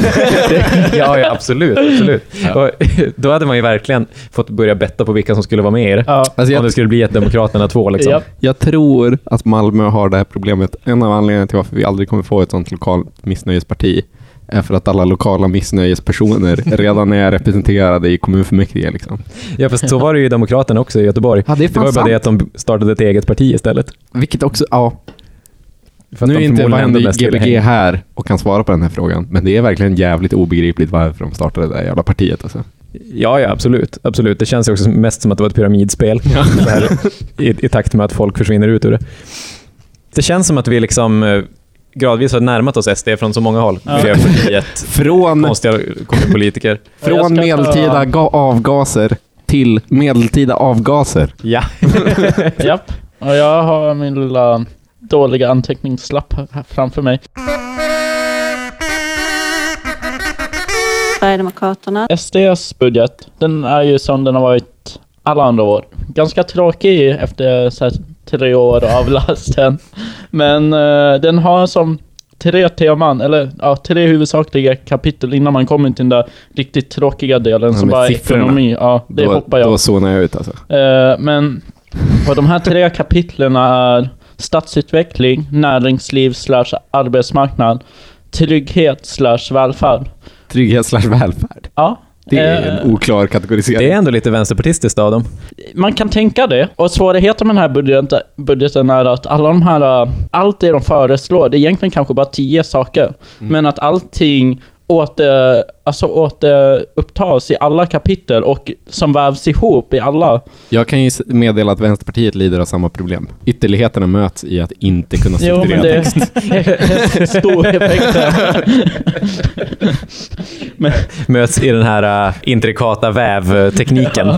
[SPEAKER 1] ja, ja, absolut. absolut. Och, [LAUGHS] då hade man ju verkligen fått börja betta på vilka som skulle vara med i det.
[SPEAKER 3] ja.
[SPEAKER 2] Alltså
[SPEAKER 1] Om det skulle bli ett Demokraterna 2 liksom.
[SPEAKER 3] Ja.
[SPEAKER 2] jag tror att Malmö har det här problemet. En av anledningarna till varför vi aldrig kommer få ett sånt lokalt missnöjesparti för att alla lokala missnöjespersoner [LAUGHS] redan är representerade i kommunfullmäktige. Liksom.
[SPEAKER 1] Ja, fast så var det ju i Demokraterna också i Göteborg.
[SPEAKER 2] Ja, det är
[SPEAKER 1] Det var bara det att de startade ett eget parti istället.
[SPEAKER 2] Vilket också, ja.
[SPEAKER 1] För
[SPEAKER 2] nu är inte
[SPEAKER 1] ville
[SPEAKER 2] GBG här och kan svara på den här frågan, men det är verkligen jävligt obegripligt varför de startade det där jävla partiet. Alltså.
[SPEAKER 1] Ja, ja, absolut. absolut. Det känns ju också mest som att det var ett pyramidspel. Så här, i, I takt med att folk försvinner ut ur det. Det känns som att vi liksom eh, gradvis har närmat oss SD från så många håll.
[SPEAKER 3] Ja.
[SPEAKER 1] Miljöpartiet, [LAUGHS]
[SPEAKER 2] Från,
[SPEAKER 1] konstiga kommunpolitiker. [LAUGHS]
[SPEAKER 3] Jag
[SPEAKER 2] från
[SPEAKER 3] ta-
[SPEAKER 2] medeltida ga- avgaser till medeltida avgaser.
[SPEAKER 1] Ja. [LAUGHS]
[SPEAKER 3] Japp. Och jag har min lilla dåliga anteckningslapp här- här framför mig.
[SPEAKER 8] Sverigedemokraterna.
[SPEAKER 3] SDs budget, den är ju som den har varit alla andra år. Ganska tråkig efter så här, tre år av lasten. Men eh, den har som tre teman, eller ja, tre huvudsakliga kapitel innan man kommer till den där riktigt tråkiga delen
[SPEAKER 2] Ja,
[SPEAKER 3] som bara är ekonomi. Ja, det
[SPEAKER 2] då,
[SPEAKER 3] hoppar jag
[SPEAKER 2] Då zonar jag ut alltså.
[SPEAKER 3] Eh, men och de här tre kapitlen är stadsutveckling, näringsliv slash arbetsmarknad, trygghet slash välfärd.
[SPEAKER 2] Trygghet slash välfärd.
[SPEAKER 3] Ja.
[SPEAKER 2] Det är
[SPEAKER 3] eh,
[SPEAKER 2] en oklar kategorisering.
[SPEAKER 1] Det är ändå lite vänsterpartistiskt av dem.
[SPEAKER 3] man kan tänka det. Och svårigheten med den här budgeten, budgeten är att alla de här, äh, allt det de föreslår, det är egentligen kanske bara tio saker. Men att allting åter, alltså återupptas i alla kapitel och som vävs ihop i alla.
[SPEAKER 2] Jag kan ju meddela att Vänsterpartiet lider av samma problem. Ytterligheterna möts i att inte kunna
[SPEAKER 3] Jo, men
[SPEAKER 2] strukturera
[SPEAKER 3] det
[SPEAKER 2] text.
[SPEAKER 3] är [LAUGHS] stor effekt där. [LAUGHS]
[SPEAKER 1] Möts i den här uh, intrikata vävtekniken.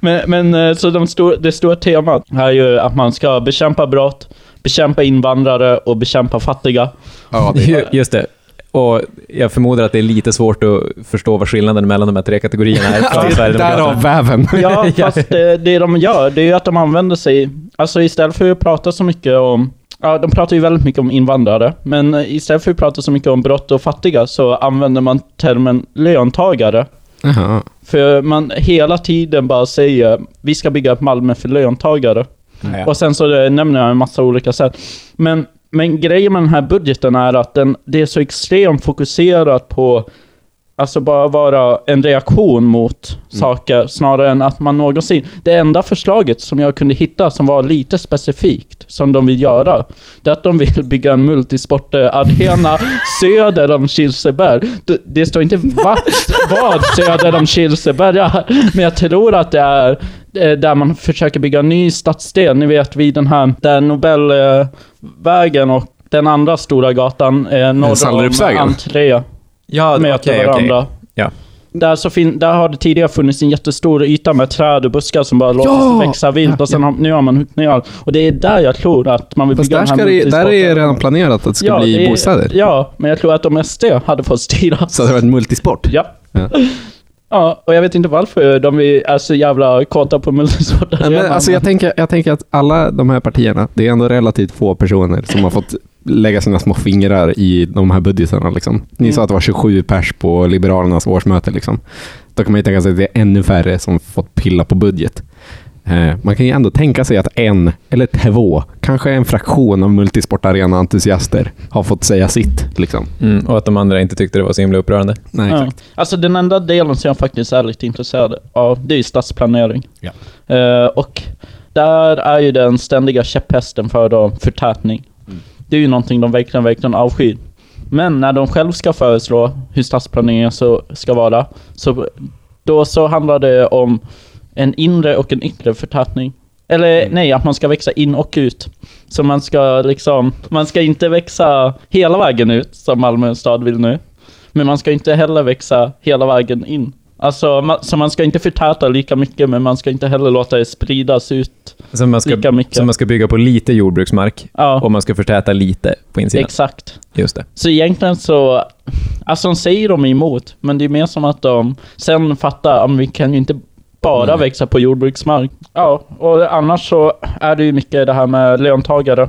[SPEAKER 3] Men, men eh, så de stor, det stora temat är ju att man ska bekämpa brott, bekämpa invandrare och bekämpa fattiga.
[SPEAKER 2] Ja, det [LAUGHS]
[SPEAKER 1] Ju- Just det. Och jag förmodar att det är lite svårt att förstå vad skillnaden mellan de här tre kategorierna är [LAUGHS] för
[SPEAKER 2] Därav
[SPEAKER 1] Sverigedemokraterna.
[SPEAKER 2] väven. [LAUGHS]
[SPEAKER 3] Ja, fast det, det de gör, det är ju att de använder sig, alltså istället för att prata så mycket om Ja, de pratar ju väldigt mycket om invandrare, men istället för att prata så mycket om brott och fattiga så använder man termen löntagare.
[SPEAKER 2] Jaha.
[SPEAKER 3] För man hela tiden bara säger vi ska bygga ett Malmö för löntagare.
[SPEAKER 1] Ja.
[SPEAKER 3] Och sen så nämner jag en massa olika sätt. Men, men grejen med den här budgeten är att den, det är så extremt fokuserat på Alltså bara vara en reaktion mot saker snarare än att man någonsin... Det enda förslaget som jag kunde hitta som var lite specifikt, som de vill göra, det är att de vill bygga en multisportarena [LAUGHS] söder om Kilseberg. Det, står inte vart, vad söder om Kilseberg är, men jag tror att det är där man försöker bygga en ny stadsdel. Ni vet vid den här, där Nobelvägen och den andra stora gatan eh, norr om entré
[SPEAKER 1] Ja,
[SPEAKER 3] möter
[SPEAKER 1] okej.
[SPEAKER 3] varandra.
[SPEAKER 1] Ja.
[SPEAKER 3] Där, så fin- där har det tidigare funnits en jättestor yta med träd och buskar som bara låter växa vilt och sen har, nu har man huggit ner allt. Och det är där jag tror att man vill
[SPEAKER 2] Fast
[SPEAKER 3] bygga
[SPEAKER 2] där,
[SPEAKER 3] den här
[SPEAKER 2] det, där är det redan planerat att det ska
[SPEAKER 3] Ja,
[SPEAKER 2] bli
[SPEAKER 3] det är-
[SPEAKER 2] bostäder.
[SPEAKER 3] Ja, men jag tror att om SD hade fått styra.
[SPEAKER 2] Så det var ett multisport.
[SPEAKER 3] Ja.
[SPEAKER 2] Ja.
[SPEAKER 3] Ja, och jag vet inte varför de är så jävla kåta på.
[SPEAKER 2] Ja, men alltså jag, tänker, jag tänker att alla de här partierna, det är ändå relativt få personer som har fått lägga sina små fingrar i de här budgetarna. Liksom. Ni
[SPEAKER 3] Mm.
[SPEAKER 2] sa att det var 27 pers på Liberalernas årsmöte. Liksom. Då kan man ju tänka sig att det är ännu färre som fått pilla på budget. Eh, Man kan ju ändå tänka sig att en eller två, kanske en fraktion av multisportarena-entusiaster har fått säga sitt. Liksom.
[SPEAKER 1] Mm, och att de andra inte tyckte det var så himla upprörande.
[SPEAKER 2] Nej,
[SPEAKER 3] Ja.
[SPEAKER 2] exakt.
[SPEAKER 3] Alltså den enda delen som jag faktiskt är lite intresserad av, det är ju stadsplanering.
[SPEAKER 2] Ja.
[SPEAKER 3] Eh, och där är ju den ständiga käpphästen för då förtätning.
[SPEAKER 2] Mm.
[SPEAKER 3] Det är ju någonting de verkligen, verkligen avskyr. Men när de själv ska föreslå hur stadsplaneringen så ska vara, så då så handlar det om en inre och en yttre förtätning. Eller
[SPEAKER 2] Mm.
[SPEAKER 3] nej, att man ska växa in och ut. Så man ska liksom, man ska inte växa hela vägen ut som Malmö stad vill nu. Men man ska inte heller växa hela vägen in. Alltså, ma- så man ska inte förtäta lika mycket, men man ska inte heller låta det spridas ut
[SPEAKER 1] Så man ska,
[SPEAKER 3] lika mycket.
[SPEAKER 1] så man ska bygga på lite jordbruksmark
[SPEAKER 3] Ja,
[SPEAKER 1] och man ska förtäta lite på insidan.
[SPEAKER 3] exakt.
[SPEAKER 1] Just det.
[SPEAKER 3] Så egentligen så, alltså de säger de emot, men det är mer som att de sen fattar, att vi kan ju inte bara
[SPEAKER 2] Nej.
[SPEAKER 3] växa på jordbruksmark. Ja, och annars så är det ju mycket det här med löntagare.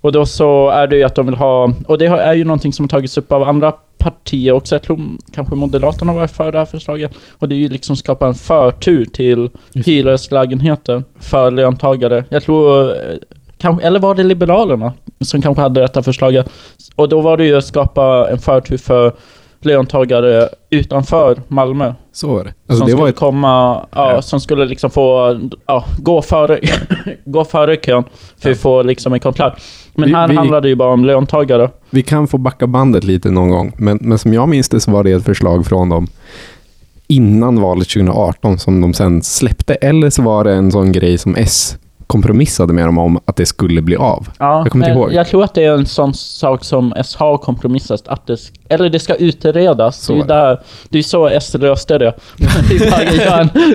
[SPEAKER 3] Och då så är det ju att de vill ha, och det är ju någonting som har tagits upp av andra partier också. Jag tror kanske Moderaterna var för det här förslaget. Och det är ju liksom skapa en förtur till hyreslägenheter för löntagare. Jag tror eh, eller var det Liberalerna som kanske hade detta förslaget? Och då var det ju att skapa en förtur för löntagare utanför Malmö.
[SPEAKER 2] Så var det. Alltså,
[SPEAKER 3] som
[SPEAKER 2] det
[SPEAKER 3] skulle
[SPEAKER 2] ett,
[SPEAKER 3] komma, ja, som skulle liksom få, ja, gå före, [LAUGHS] gå före kön för att få liksom en kontrakt. Men
[SPEAKER 2] Vi-
[SPEAKER 3] här
[SPEAKER 2] vi-
[SPEAKER 3] handlar det ju bara om löntagare.
[SPEAKER 2] vi kan få backa bandet lite någon gång, men, men som jag minns det så var det ett förslag från dem innan valet 2018 som de sen släppte. Eller så var det en sån grej som S kompromissade med dem om att det skulle bli av.
[SPEAKER 3] Ja,
[SPEAKER 2] Jag kommer inte
[SPEAKER 3] men
[SPEAKER 2] ihåg.
[SPEAKER 3] Jag tror att det är en sån sak som S har kompromissat, att det, eller det ska utredas.
[SPEAKER 2] Så
[SPEAKER 3] det, är där, det är så S löste [LAUGHS] det.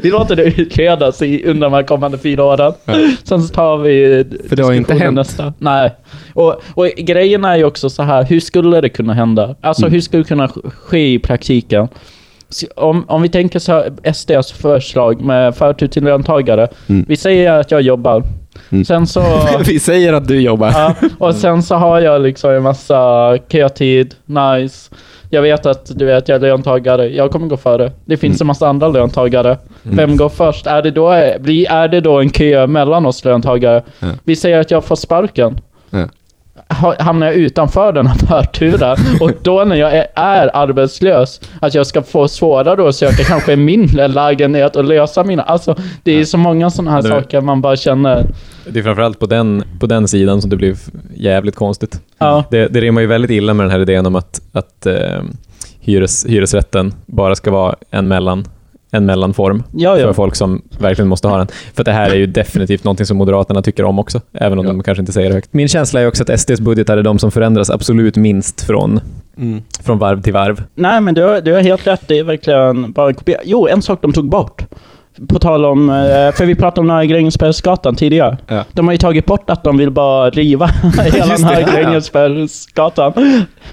[SPEAKER 3] vi, låter det utredas i, under de kommande fyra åren.
[SPEAKER 2] Ja.
[SPEAKER 3] Sen så tar vi
[SPEAKER 2] För det har inte hänt.
[SPEAKER 3] Nästa. Nej. Och, och grejen är ju också så här, hur skulle det kunna hända? Alltså
[SPEAKER 2] Mm.
[SPEAKER 3] hur skulle det kunna ske i praktiken? Om, om vi tänker så här, SDs förslag med förtur till löntagare.
[SPEAKER 2] Mm.
[SPEAKER 3] Vi säger att jag jobbar.
[SPEAKER 2] Mm.
[SPEAKER 3] Sen så... [LAUGHS]
[SPEAKER 2] Vi säger att du jobbar.
[SPEAKER 3] Ja, och sen så har jag liksom en massa kötid, nice. Jag vet att du vet, jag är löntagare, jag kommer gå före. Det finns en massa andra löntagare. Vem går först? Är det, då, är det då en kö mellan oss löntagare? Vi säger att jag får sparken. Hamnar jag utanför den här förturen och då när jag är, är arbetslös, att jag ska få svårare att söka kanske mindre lägenhet och lösa mina... Alltså, det är så många sådana här
[SPEAKER 1] Du-
[SPEAKER 3] saker man bara känner...
[SPEAKER 1] Det är framförallt på den, på den sidan som det blir jävligt konstigt.
[SPEAKER 3] Ja.
[SPEAKER 1] Det, det rimmar ju väldigt illa med den här idén om att, att eh, hyres, hyresrätten bara ska vara en, mellan, en mellanform
[SPEAKER 3] Ja, ja.
[SPEAKER 1] för folk som verkligen måste ha den. För det här är ju definitivt någonting som Moderaterna tycker om också, även om
[SPEAKER 2] Ja.
[SPEAKER 1] de kanske inte säger det högt. Min känsla är också att SDs budgetar är de som förändras absolut minst från,
[SPEAKER 2] Mm.
[SPEAKER 1] från varv till varv.
[SPEAKER 3] Nej, men du har, du har helt rätt. Det är verkligen bara en kopia. Jo, en sak de tog bort. På tal om, eh, för vi pratade om här Grängesbergsgatan tidigare.
[SPEAKER 2] Ja.
[SPEAKER 3] De har ju tagit bort att de vill bara riva [LAUGHS] hela den här. Grängesbergsgatan.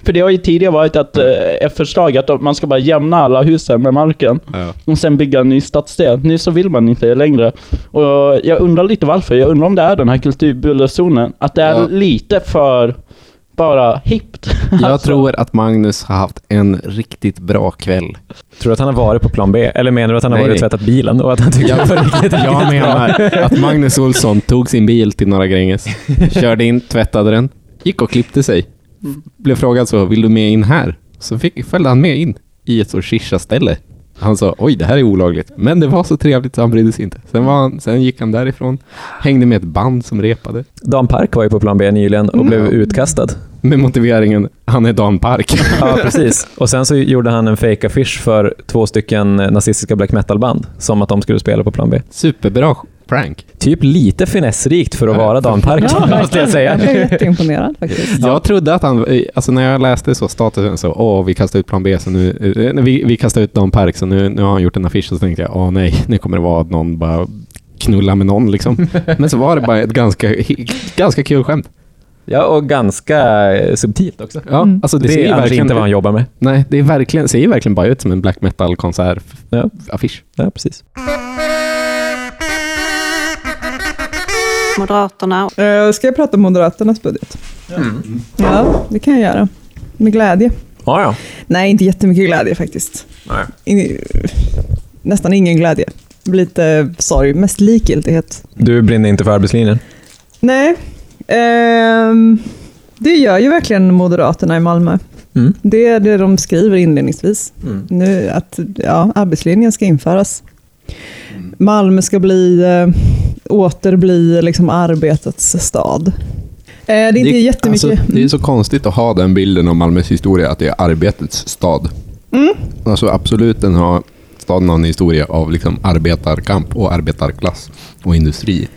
[SPEAKER 3] För det har ju tidigare varit att, eh, ett förslag att man ska bara jämna alla husen med marken
[SPEAKER 2] Ja.
[SPEAKER 3] och sen bygga en ny stadsdel. Nu så vill man inte längre. Och jag undrar lite varför. Jag undrar om det är den här kulturbullerzonen. Att det är
[SPEAKER 2] Ja.
[SPEAKER 3] lite för bara hippt.
[SPEAKER 2] Jag
[SPEAKER 3] Alltså.
[SPEAKER 2] tror att Magnus har haft en riktigt bra kväll.
[SPEAKER 1] Tror du att han har varit på plan B? Eller menar du att han har
[SPEAKER 2] Nej,
[SPEAKER 1] varit och tvättat bilen och att han tycker att det var riktigt, riktigt
[SPEAKER 2] Jag
[SPEAKER 1] bra?
[SPEAKER 2] menar att Magnus Olsson tog sin bil till Norra Gränges, körde in, tvättade den, gick och klippte sig. Blev frågad så, vill du med in här? Så fick, följde han med in i ett sorts shisha-ställe. Han sa, oj det här är olagligt. Men det var så trevligt så han brydde sig inte. Sen, var han, sen gick han därifrån, hängde med ett band som repade.
[SPEAKER 1] Dan Park var ju på plan B nyligen och blev utkastad.
[SPEAKER 2] Med motiveringen, han är Dan Park. [LAUGHS]
[SPEAKER 1] Ja, [LAUGHS] precis. Och sen så gjorde han en fake affisch för två stycken nazistiska black metal-band, som att de skulle spela på plan B.
[SPEAKER 2] Superbra prank.
[SPEAKER 1] Typ lite finessrikt för att
[SPEAKER 2] Ja.
[SPEAKER 1] vara Dan Park, [LAUGHS] måste jag säga.
[SPEAKER 7] Jag blev jätteimponerad [LAUGHS] faktiskt.
[SPEAKER 2] Jag trodde att han, eh, alltså när jag läste så statusen så, åh vi kastar ut plan B så nu, eh, vi, vi kastar ut Dan Park så nu, nu har han gjort en affisch och så tänkte jag, åh nej, nu kommer det vara att någon bara knullar med någon liksom. [LAUGHS] Men så var det bara ett ganska, ganska kul skämt.
[SPEAKER 1] Ja, och ganska eh, subtilt också.
[SPEAKER 2] Ja,
[SPEAKER 7] Mm.
[SPEAKER 2] alltså det,
[SPEAKER 1] Det
[SPEAKER 2] ser
[SPEAKER 1] ser
[SPEAKER 2] ju
[SPEAKER 1] annars
[SPEAKER 2] verkligen
[SPEAKER 1] inte vad han jobbar med.
[SPEAKER 2] Nej, det är verkligen, ser ju verkligen bara ut som en black metal konsert
[SPEAKER 1] Ja.
[SPEAKER 2] affisch.
[SPEAKER 1] Ja, precis.
[SPEAKER 8] Moderaterna.
[SPEAKER 7] Eh, ska jag prata om Moderaternas budget? Ja, det kan jag göra. Med glädje.
[SPEAKER 1] Ja, ja.
[SPEAKER 7] Nej, inte jättemycket glädje faktiskt.
[SPEAKER 1] Nej.
[SPEAKER 7] In, nästan ingen glädje. Lite sorg, mest likgiltighet.
[SPEAKER 1] Du brinner inte för arbetslinjen?
[SPEAKER 7] Nej, ehm, det gör ju verkligen Moderaterna i Malmö.
[SPEAKER 1] Mm.
[SPEAKER 7] Det är det de skriver inledningsvis.
[SPEAKER 1] Mm.
[SPEAKER 7] Nu att ja, arbetslinjen ska införas. Malmö ska bli, eh, åter bli liksom arbetets stad. Eh, det är inte jättemycket.
[SPEAKER 2] Alltså, det är så konstigt att ha den bilden av Malmös historia, att det är arbetets stad.
[SPEAKER 7] Mm.
[SPEAKER 2] Alltså absolut, den har, staden har en historia av liksom arbetarkamp och arbetarklass och industri.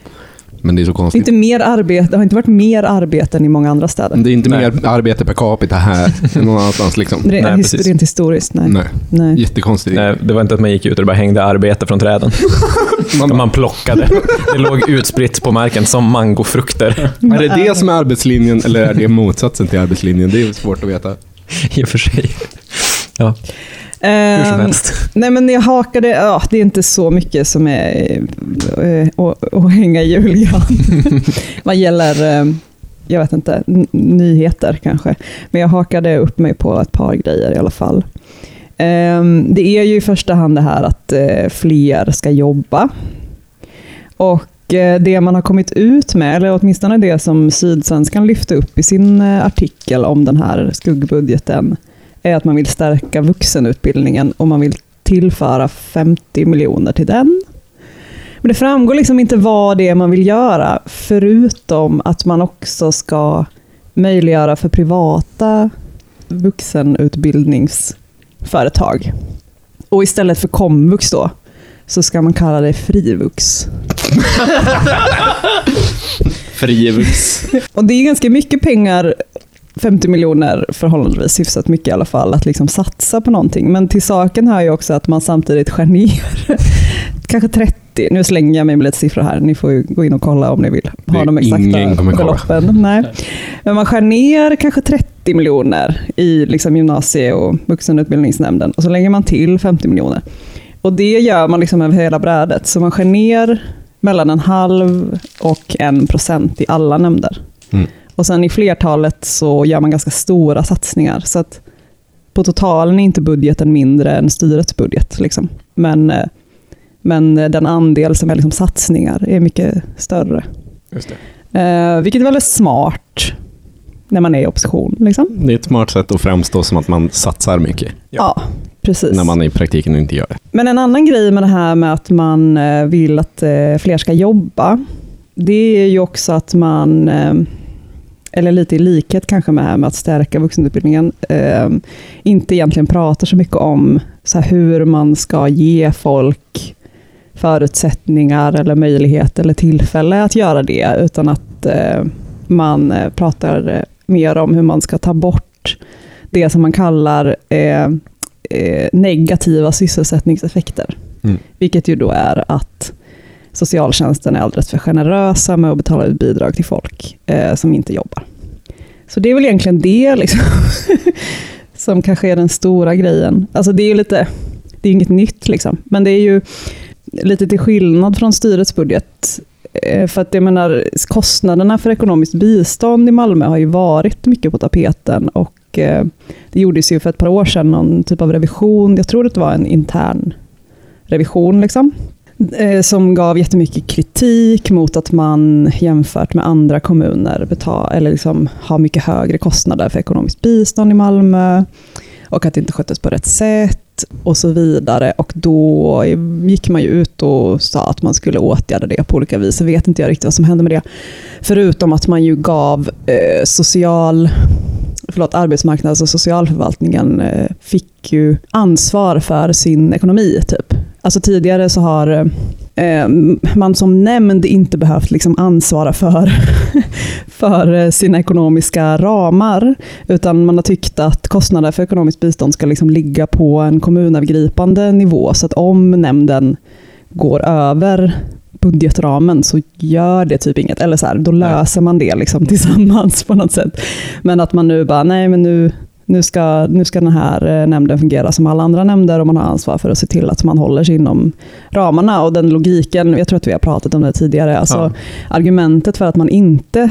[SPEAKER 2] Men det är så
[SPEAKER 7] Det, är
[SPEAKER 2] konstigt.
[SPEAKER 7] inte mer arbete, det har inte varit mer arbete än i många andra städer.
[SPEAKER 2] Det är inte
[SPEAKER 1] Nej.
[SPEAKER 2] mer arbete per capita här än [LAUGHS] någon annanstans. Liksom.
[SPEAKER 7] Rent,
[SPEAKER 1] Nej,
[SPEAKER 7] his- historiskt, nej.
[SPEAKER 2] Nej.
[SPEAKER 7] nej.
[SPEAKER 2] Jättekonstigt.
[SPEAKER 1] Nej, det var inte att man gick ut och det bara hängde arbete från träden. [LAUGHS]
[SPEAKER 2] Man,
[SPEAKER 1] Man plockade. Det låg utspritt på marken som mangofrukter. [LAUGHS]
[SPEAKER 2] är det det som är arbetslinjen eller är det motsatsen till arbetslinjen? Det är svårt att veta.
[SPEAKER 1] I och för sig. Ja, hur som
[SPEAKER 7] Ehm,
[SPEAKER 1] helst. [LAUGHS]
[SPEAKER 7] Nej men jag hakade, ja, det är inte så mycket som är eh, att, hänga i julgran. [LAUGHS] Vad gäller, eh, jag vet inte, nyheter kanske. Men jag hakade upp mig på ett par grejer i alla fall. Ehm, Det är ju i första hand det här att eh, fler ska jobba. Och eh, det man har kommit ut med, eller åtminstone det som Sydsvenskan lyfte upp i sin eh, artikel om den här skuggbudgeten, är att man vill stärka vuxenutbildningen och man vill tillföra 50 miljoner till den. Men det framgår liksom inte vad det är man vill göra, förutom att man också ska möjliggöra för privata vuxenutbildningsföretag. Och istället för komvux då, så ska man kalla det frivux.
[SPEAKER 2] Frivux.
[SPEAKER 7] Och det är ganska mycket pengar, 50 miljoner förhållandevis hyfsat mycket i alla fall, att liksom satsa på någonting. Men till saken hör ju också att man samtidigt skär ner [LAUGHS] kanske 30, nu slänger jag mig med lite siffror här, ni får gå in och kolla om ni vill ha de exakta beloppen. Nej. Men man skär ner kanske 30 miljoner i liksom gymnasie och vuxenutbildningsnämnden och så lägger man till 50 miljoner. Och det gör man liksom över hela brädet, så man skär ner mellan en halv och en procent i alla nämnder.
[SPEAKER 2] Mm.
[SPEAKER 7] Och sen i flertalet så gör man ganska stora satsningar. Så att på totalen är inte budgeten mindre än styrets budget. Liksom. Men, eh, men den andel som är liksom satsningar är mycket större.
[SPEAKER 1] Just det.
[SPEAKER 7] Eh, vilket är väldigt smart när man är i opposition. Liksom.
[SPEAKER 2] Det är ett smart sätt att framstå som att man satsar mycket,
[SPEAKER 7] Ja, precis.
[SPEAKER 2] när man i praktiken inte gör det.
[SPEAKER 7] Men en annan grej med det här med att man eh, vill att fler ska jobba, det är ju också att man, eller lite i likhet kanske med det här med att stärka vuxenutbildningen, eh, inte egentligen pratar så mycket om så hur man ska ge folk förutsättningar eller möjlighet eller tillfälle att göra det, utan att eh, man eh, pratar eh, mer om hur man ska ta bort det som man kallar eh, eh, negativa sysselsättningseffekter.
[SPEAKER 2] Mm.
[SPEAKER 7] Vilket ju då är att socialtjänsten är alldeles för generösa med att betala ut bidrag till folk eh, som inte jobbar. Så det är väl egentligen det liksom, [LAUGHS] som kanske är den stora grejen. Alltså det är ju lite, det är inget nytt liksom, men det är ju lite till skillnad från styrets budget. Eh, För att jag menar, kostnaderna för ekonomiskt bistånd i Malmö har ju varit mycket på tapeten och eh, det gjordes ju för ett par år sedan någon typ av revision, jag tror att det var en intern revision, liksom, Eh, som gav jättemycket kritik mot att man jämfört med andra kommuner betal, eller liksom har mycket högre kostnader för ekonomiskt bistånd i Malmö och att det inte sköttes på rätt sätt och så vidare. Och då gick man ju ut och sa att man skulle åtgärda det på olika vis. Jag vet inte jag riktigt vad som hände med det. Förutom att man ju gav eh, social förlåt, arbetsmarknads och socialförvaltningen eh, fick ju ansvar för sin ekonomi. Typ. Alltså tidigare så har eh, man som nämnd inte behövt liksom ansvara för, [LAUGHS] för eh, sina ekonomiska ramar, utan man har tyckt att kostnader för ekonomiskt bistånd ska liksom ligga på en kommunövergripande nivå, så att om nämnden går över budgetramen så gör det typ inget. Eller så här, då löser man det liksom [LAUGHS] tillsammans på något sätt. Men att man nu bara, nej men nu, nu, ska, nu ska den här eh, nämnden fungera som alla andra nämnder och man har ansvar för att se till att man håller sig inom ramarna. Och den logiken, jag tror att vi har pratat om det tidigare, alltså
[SPEAKER 1] Ja.
[SPEAKER 7] argumentet för att man inte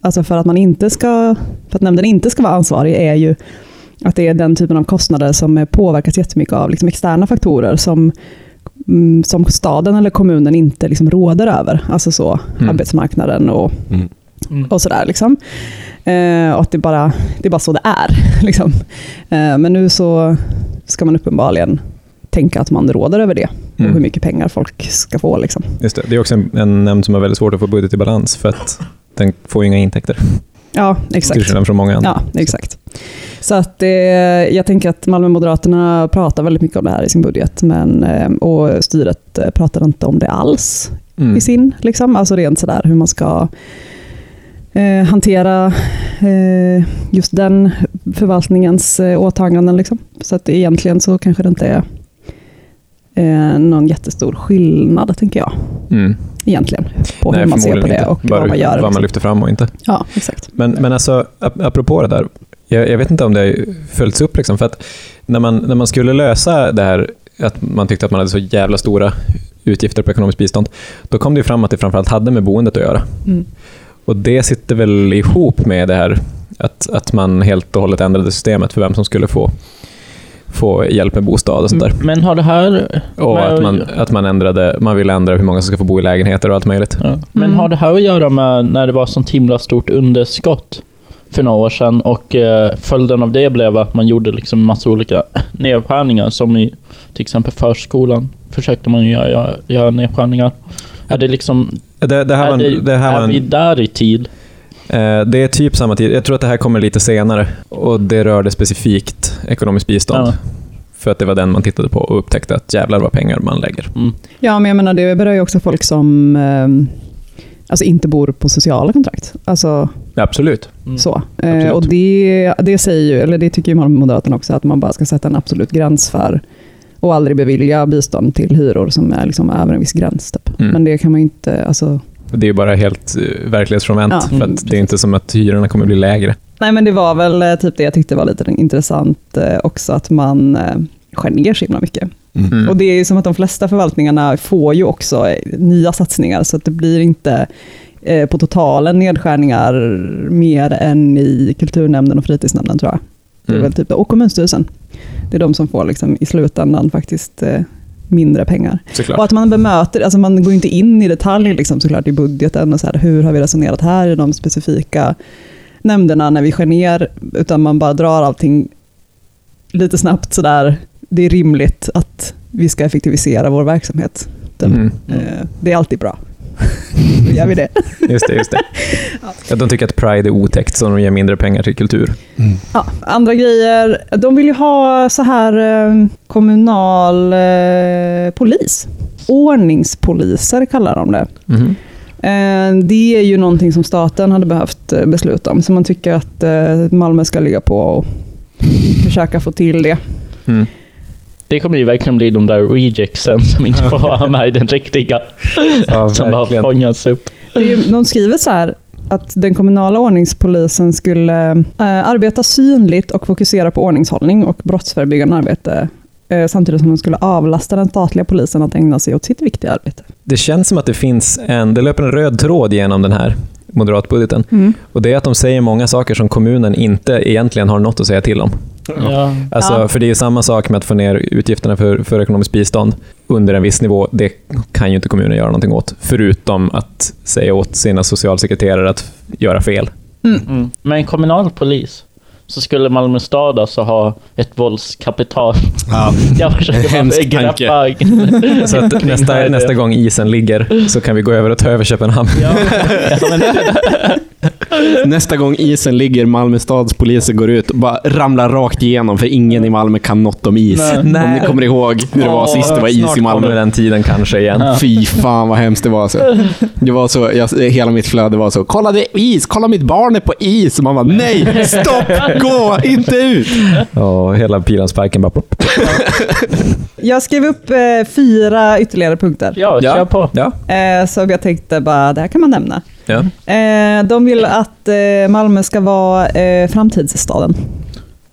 [SPEAKER 7] Alltså för att, man inte ska, för att nämnden inte ska vara ansvarig är ju att det är den typen av kostnader som påverkas jättemycket av liksom externa faktorer som, mm, som staden eller kommunen inte liksom råder över. Alltså så,
[SPEAKER 1] Mm.
[SPEAKER 7] arbetsmarknaden och.
[SPEAKER 2] Mm.
[SPEAKER 7] och sådär. Liksom. Eh, och att det bara, det är bara så det är. [LAUGHS] Liksom. Eh, men nu så ska man uppenbarligen tänka att man råder över det och
[SPEAKER 1] Mm.
[SPEAKER 7] hur mycket pengar folk ska få. Liksom.
[SPEAKER 1] Just det. det är också en, en nämnd som har väldigt svårt att få budget i balans för att den får ju inga intäkter.
[SPEAKER 7] Ja,
[SPEAKER 1] Till
[SPEAKER 7] exakt.
[SPEAKER 1] skillnad från många andra.
[SPEAKER 7] Ja, exakt. Så att eh, jag tänker att Malmö Moderaterna pratar väldigt mycket om det här i sin budget, men, eh, och styret eh, pratar inte om det alls
[SPEAKER 1] Mm.
[SPEAKER 7] i sin, liksom. alltså rent sådär hur man ska eh, hantera eh, just den förvaltningens eh, åtaganden. Liksom. Så att egentligen så kanske det inte är eh, någon jättestor skillnad, tänker jag,
[SPEAKER 1] Mm.
[SPEAKER 7] egentligen, på
[SPEAKER 1] Nej,
[SPEAKER 7] hur man ser på det
[SPEAKER 1] inte.
[SPEAKER 7] och
[SPEAKER 1] Bara
[SPEAKER 7] vad man gör.
[SPEAKER 1] Vad man
[SPEAKER 7] liksom.
[SPEAKER 1] lyfter fram och inte.
[SPEAKER 7] Ja, exakt.
[SPEAKER 1] Men, men alltså, ap- apropå det där, jag, jag vet inte om det har följts upp, liksom, för att när man, när man skulle lösa det här, att man tyckte att man hade så jävla stora utgifter på ekonomiskt bistånd, då kom det ju fram att det framförallt hade med boendet att göra.
[SPEAKER 7] Mm.
[SPEAKER 1] Och det sitter väl ihop med det här att, att man helt och hållet ändrade systemet för vem som skulle få, få hjälp med bostad och sånt där.
[SPEAKER 3] Men har det här...
[SPEAKER 1] Och att man, att man ändrade, man ville ändra hur många som ska få bo i lägenheter och allt möjligt.
[SPEAKER 3] Ja. Men
[SPEAKER 7] Mm.
[SPEAKER 3] har det här att göra med när det var sånt himla stort underskott för några år sedan och eh, följden av det blev att man gjorde liksom massa olika [LAUGHS] nedskärningar som i till exempel förskolan försökte man ju göra, göra nedskärningar. Är det liksom...
[SPEAKER 1] Det, det här
[SPEAKER 3] är
[SPEAKER 1] var,
[SPEAKER 3] det,
[SPEAKER 1] här
[SPEAKER 3] är
[SPEAKER 1] var en,
[SPEAKER 3] vi där i tid?
[SPEAKER 1] Eh, Det är typ samma tid. Jag tror att det här kommer lite senare. Och det rörde specifikt ekonomiskt bistånd.
[SPEAKER 3] Ja.
[SPEAKER 1] För att det var den man tittade på och upptäckte att jävlar vad pengar man lägger.
[SPEAKER 3] Mm.
[SPEAKER 7] Ja, men jag menar det berör ju också folk som eh, alltså inte bor på sociala kontrakt. Alltså
[SPEAKER 1] Absolut.
[SPEAKER 3] Mm.
[SPEAKER 7] så. Eh,
[SPEAKER 1] Absolut.
[SPEAKER 7] och det, det säger ju, eller det tycker ju Moderaterna också, att man bara ska sätta en absolut gräns för och aldrig bevilja bistånd till hyror som är liksom över en viss gräns. Typ.
[SPEAKER 1] Mm.
[SPEAKER 7] Men det kan man ju inte, alltså,
[SPEAKER 1] Det är ju bara helt eh, verklighetsfrånvänt.
[SPEAKER 7] Ja.
[SPEAKER 1] För
[SPEAKER 7] Mm,
[SPEAKER 1] att det är inte som att hyrorna kommer bli lägre.
[SPEAKER 7] Nej men det var väl eh, typ det jag tyckte var lite intressant eh, också, att man skär ner så himla mycket.
[SPEAKER 1] Mm.
[SPEAKER 7] Och det är ju som att de flesta förvaltningarna får ju också nya satsningar, så att det blir inte eh, på totalen nedskärningar mer än i kulturnämnden och fritidsnämnden tror jag. Det är
[SPEAKER 1] Mm.
[SPEAKER 7] väl typ, och kommunstyrelsen. Det är de som får liksom i slutändan faktiskt eh, mindre pengar. Och
[SPEAKER 1] Såklart.
[SPEAKER 7] att man bemöter, alltså man går inte in i detalj liksom, såklart i budgeten och så här, hur har vi resonerat här i de specifika nämnderna när vi skär ner, utan man bara drar allting lite snabbt sådär. Det är rimligt att vi ska effektivisera vår verksamhet.
[SPEAKER 1] Mm.
[SPEAKER 7] eh, det är alltid bra. Då [LAUGHS] gör vi det.
[SPEAKER 1] Just det, just det. Ja, de tycker att Pride är otäckt så de ger mindre pengar till kultur.
[SPEAKER 7] Ja, andra grejer, de vill ju ha så här eh, kommunal eh, polis. Ordningspoliser kallar de det. Eh, Det är ju någonting som staten hade behövt eh, besluta om, så man tycker att Malmö ska ligga på och försöka få till det.
[SPEAKER 1] Mm.
[SPEAKER 3] Det kommer ju verkligen bli de där rejectsen som inte [LAUGHS] får vara med i den riktiga.
[SPEAKER 1] Ja,
[SPEAKER 3] som bara fångas upp.
[SPEAKER 7] De skriver så här att den kommunala ordningspolisen skulle eh, arbeta synligt och fokusera på ordningshållning och brottsförebyggande arbete eh, samtidigt som de skulle avlasta den statliga polisen att ägna sig åt sitt viktiga arbete.
[SPEAKER 1] Det känns som att det finns en, det löper en röd tråd genom den här moderatbudgeten. Och det är att de säger många saker som kommunen inte egentligen har något att säga till om.
[SPEAKER 3] Ja.
[SPEAKER 1] Alltså,
[SPEAKER 7] Ja.
[SPEAKER 1] För det är ju samma sak med att få ner utgifterna för, för ekonomiskt bistånd under en viss nivå. Det kan ju inte kommunen göra någonting åt, förutom att säga åt sina socialsekreterare att göra fel.
[SPEAKER 3] Mm. Med en kommunal polis så skulle Malmö stad alltså ha ett våldskapital.
[SPEAKER 2] Ja. [LAUGHS]
[SPEAKER 3] Jag försöker [LAUGHS] greppa...
[SPEAKER 1] Så att [LAUGHS] nästa, nästa gång isen ligger så kan vi gå över och ta över Köpenhamn.
[SPEAKER 3] Ja,
[SPEAKER 2] Nästa gång isen ligger, Malmö stads poliser går ut och bara ramlar rakt igenom för ingen i Malmö kan något om is.
[SPEAKER 3] Nej.
[SPEAKER 2] Om ni kommer ihåg hur det var
[SPEAKER 3] Åh,
[SPEAKER 2] sist det var is i Malmö.
[SPEAKER 1] den tiden kanske igen.
[SPEAKER 3] Ja.
[SPEAKER 2] Fy fan vad hemskt det var. Så. Det var så, jag, hela mitt flöde var så, kolla det är is, kolla mitt barn är på is. Och man bara, nej, stopp, gå, inte ut.
[SPEAKER 1] Och hela Pilansparken bara... Plopp.
[SPEAKER 7] Jag skrev upp eh, fyra ytterligare punkter
[SPEAKER 3] ja, kör på.
[SPEAKER 1] Ja.
[SPEAKER 7] eh, som jag tänkte bara, det här kan man nämna.
[SPEAKER 1] ja.
[SPEAKER 7] Eh, de vill att eh, Malmö ska vara eh,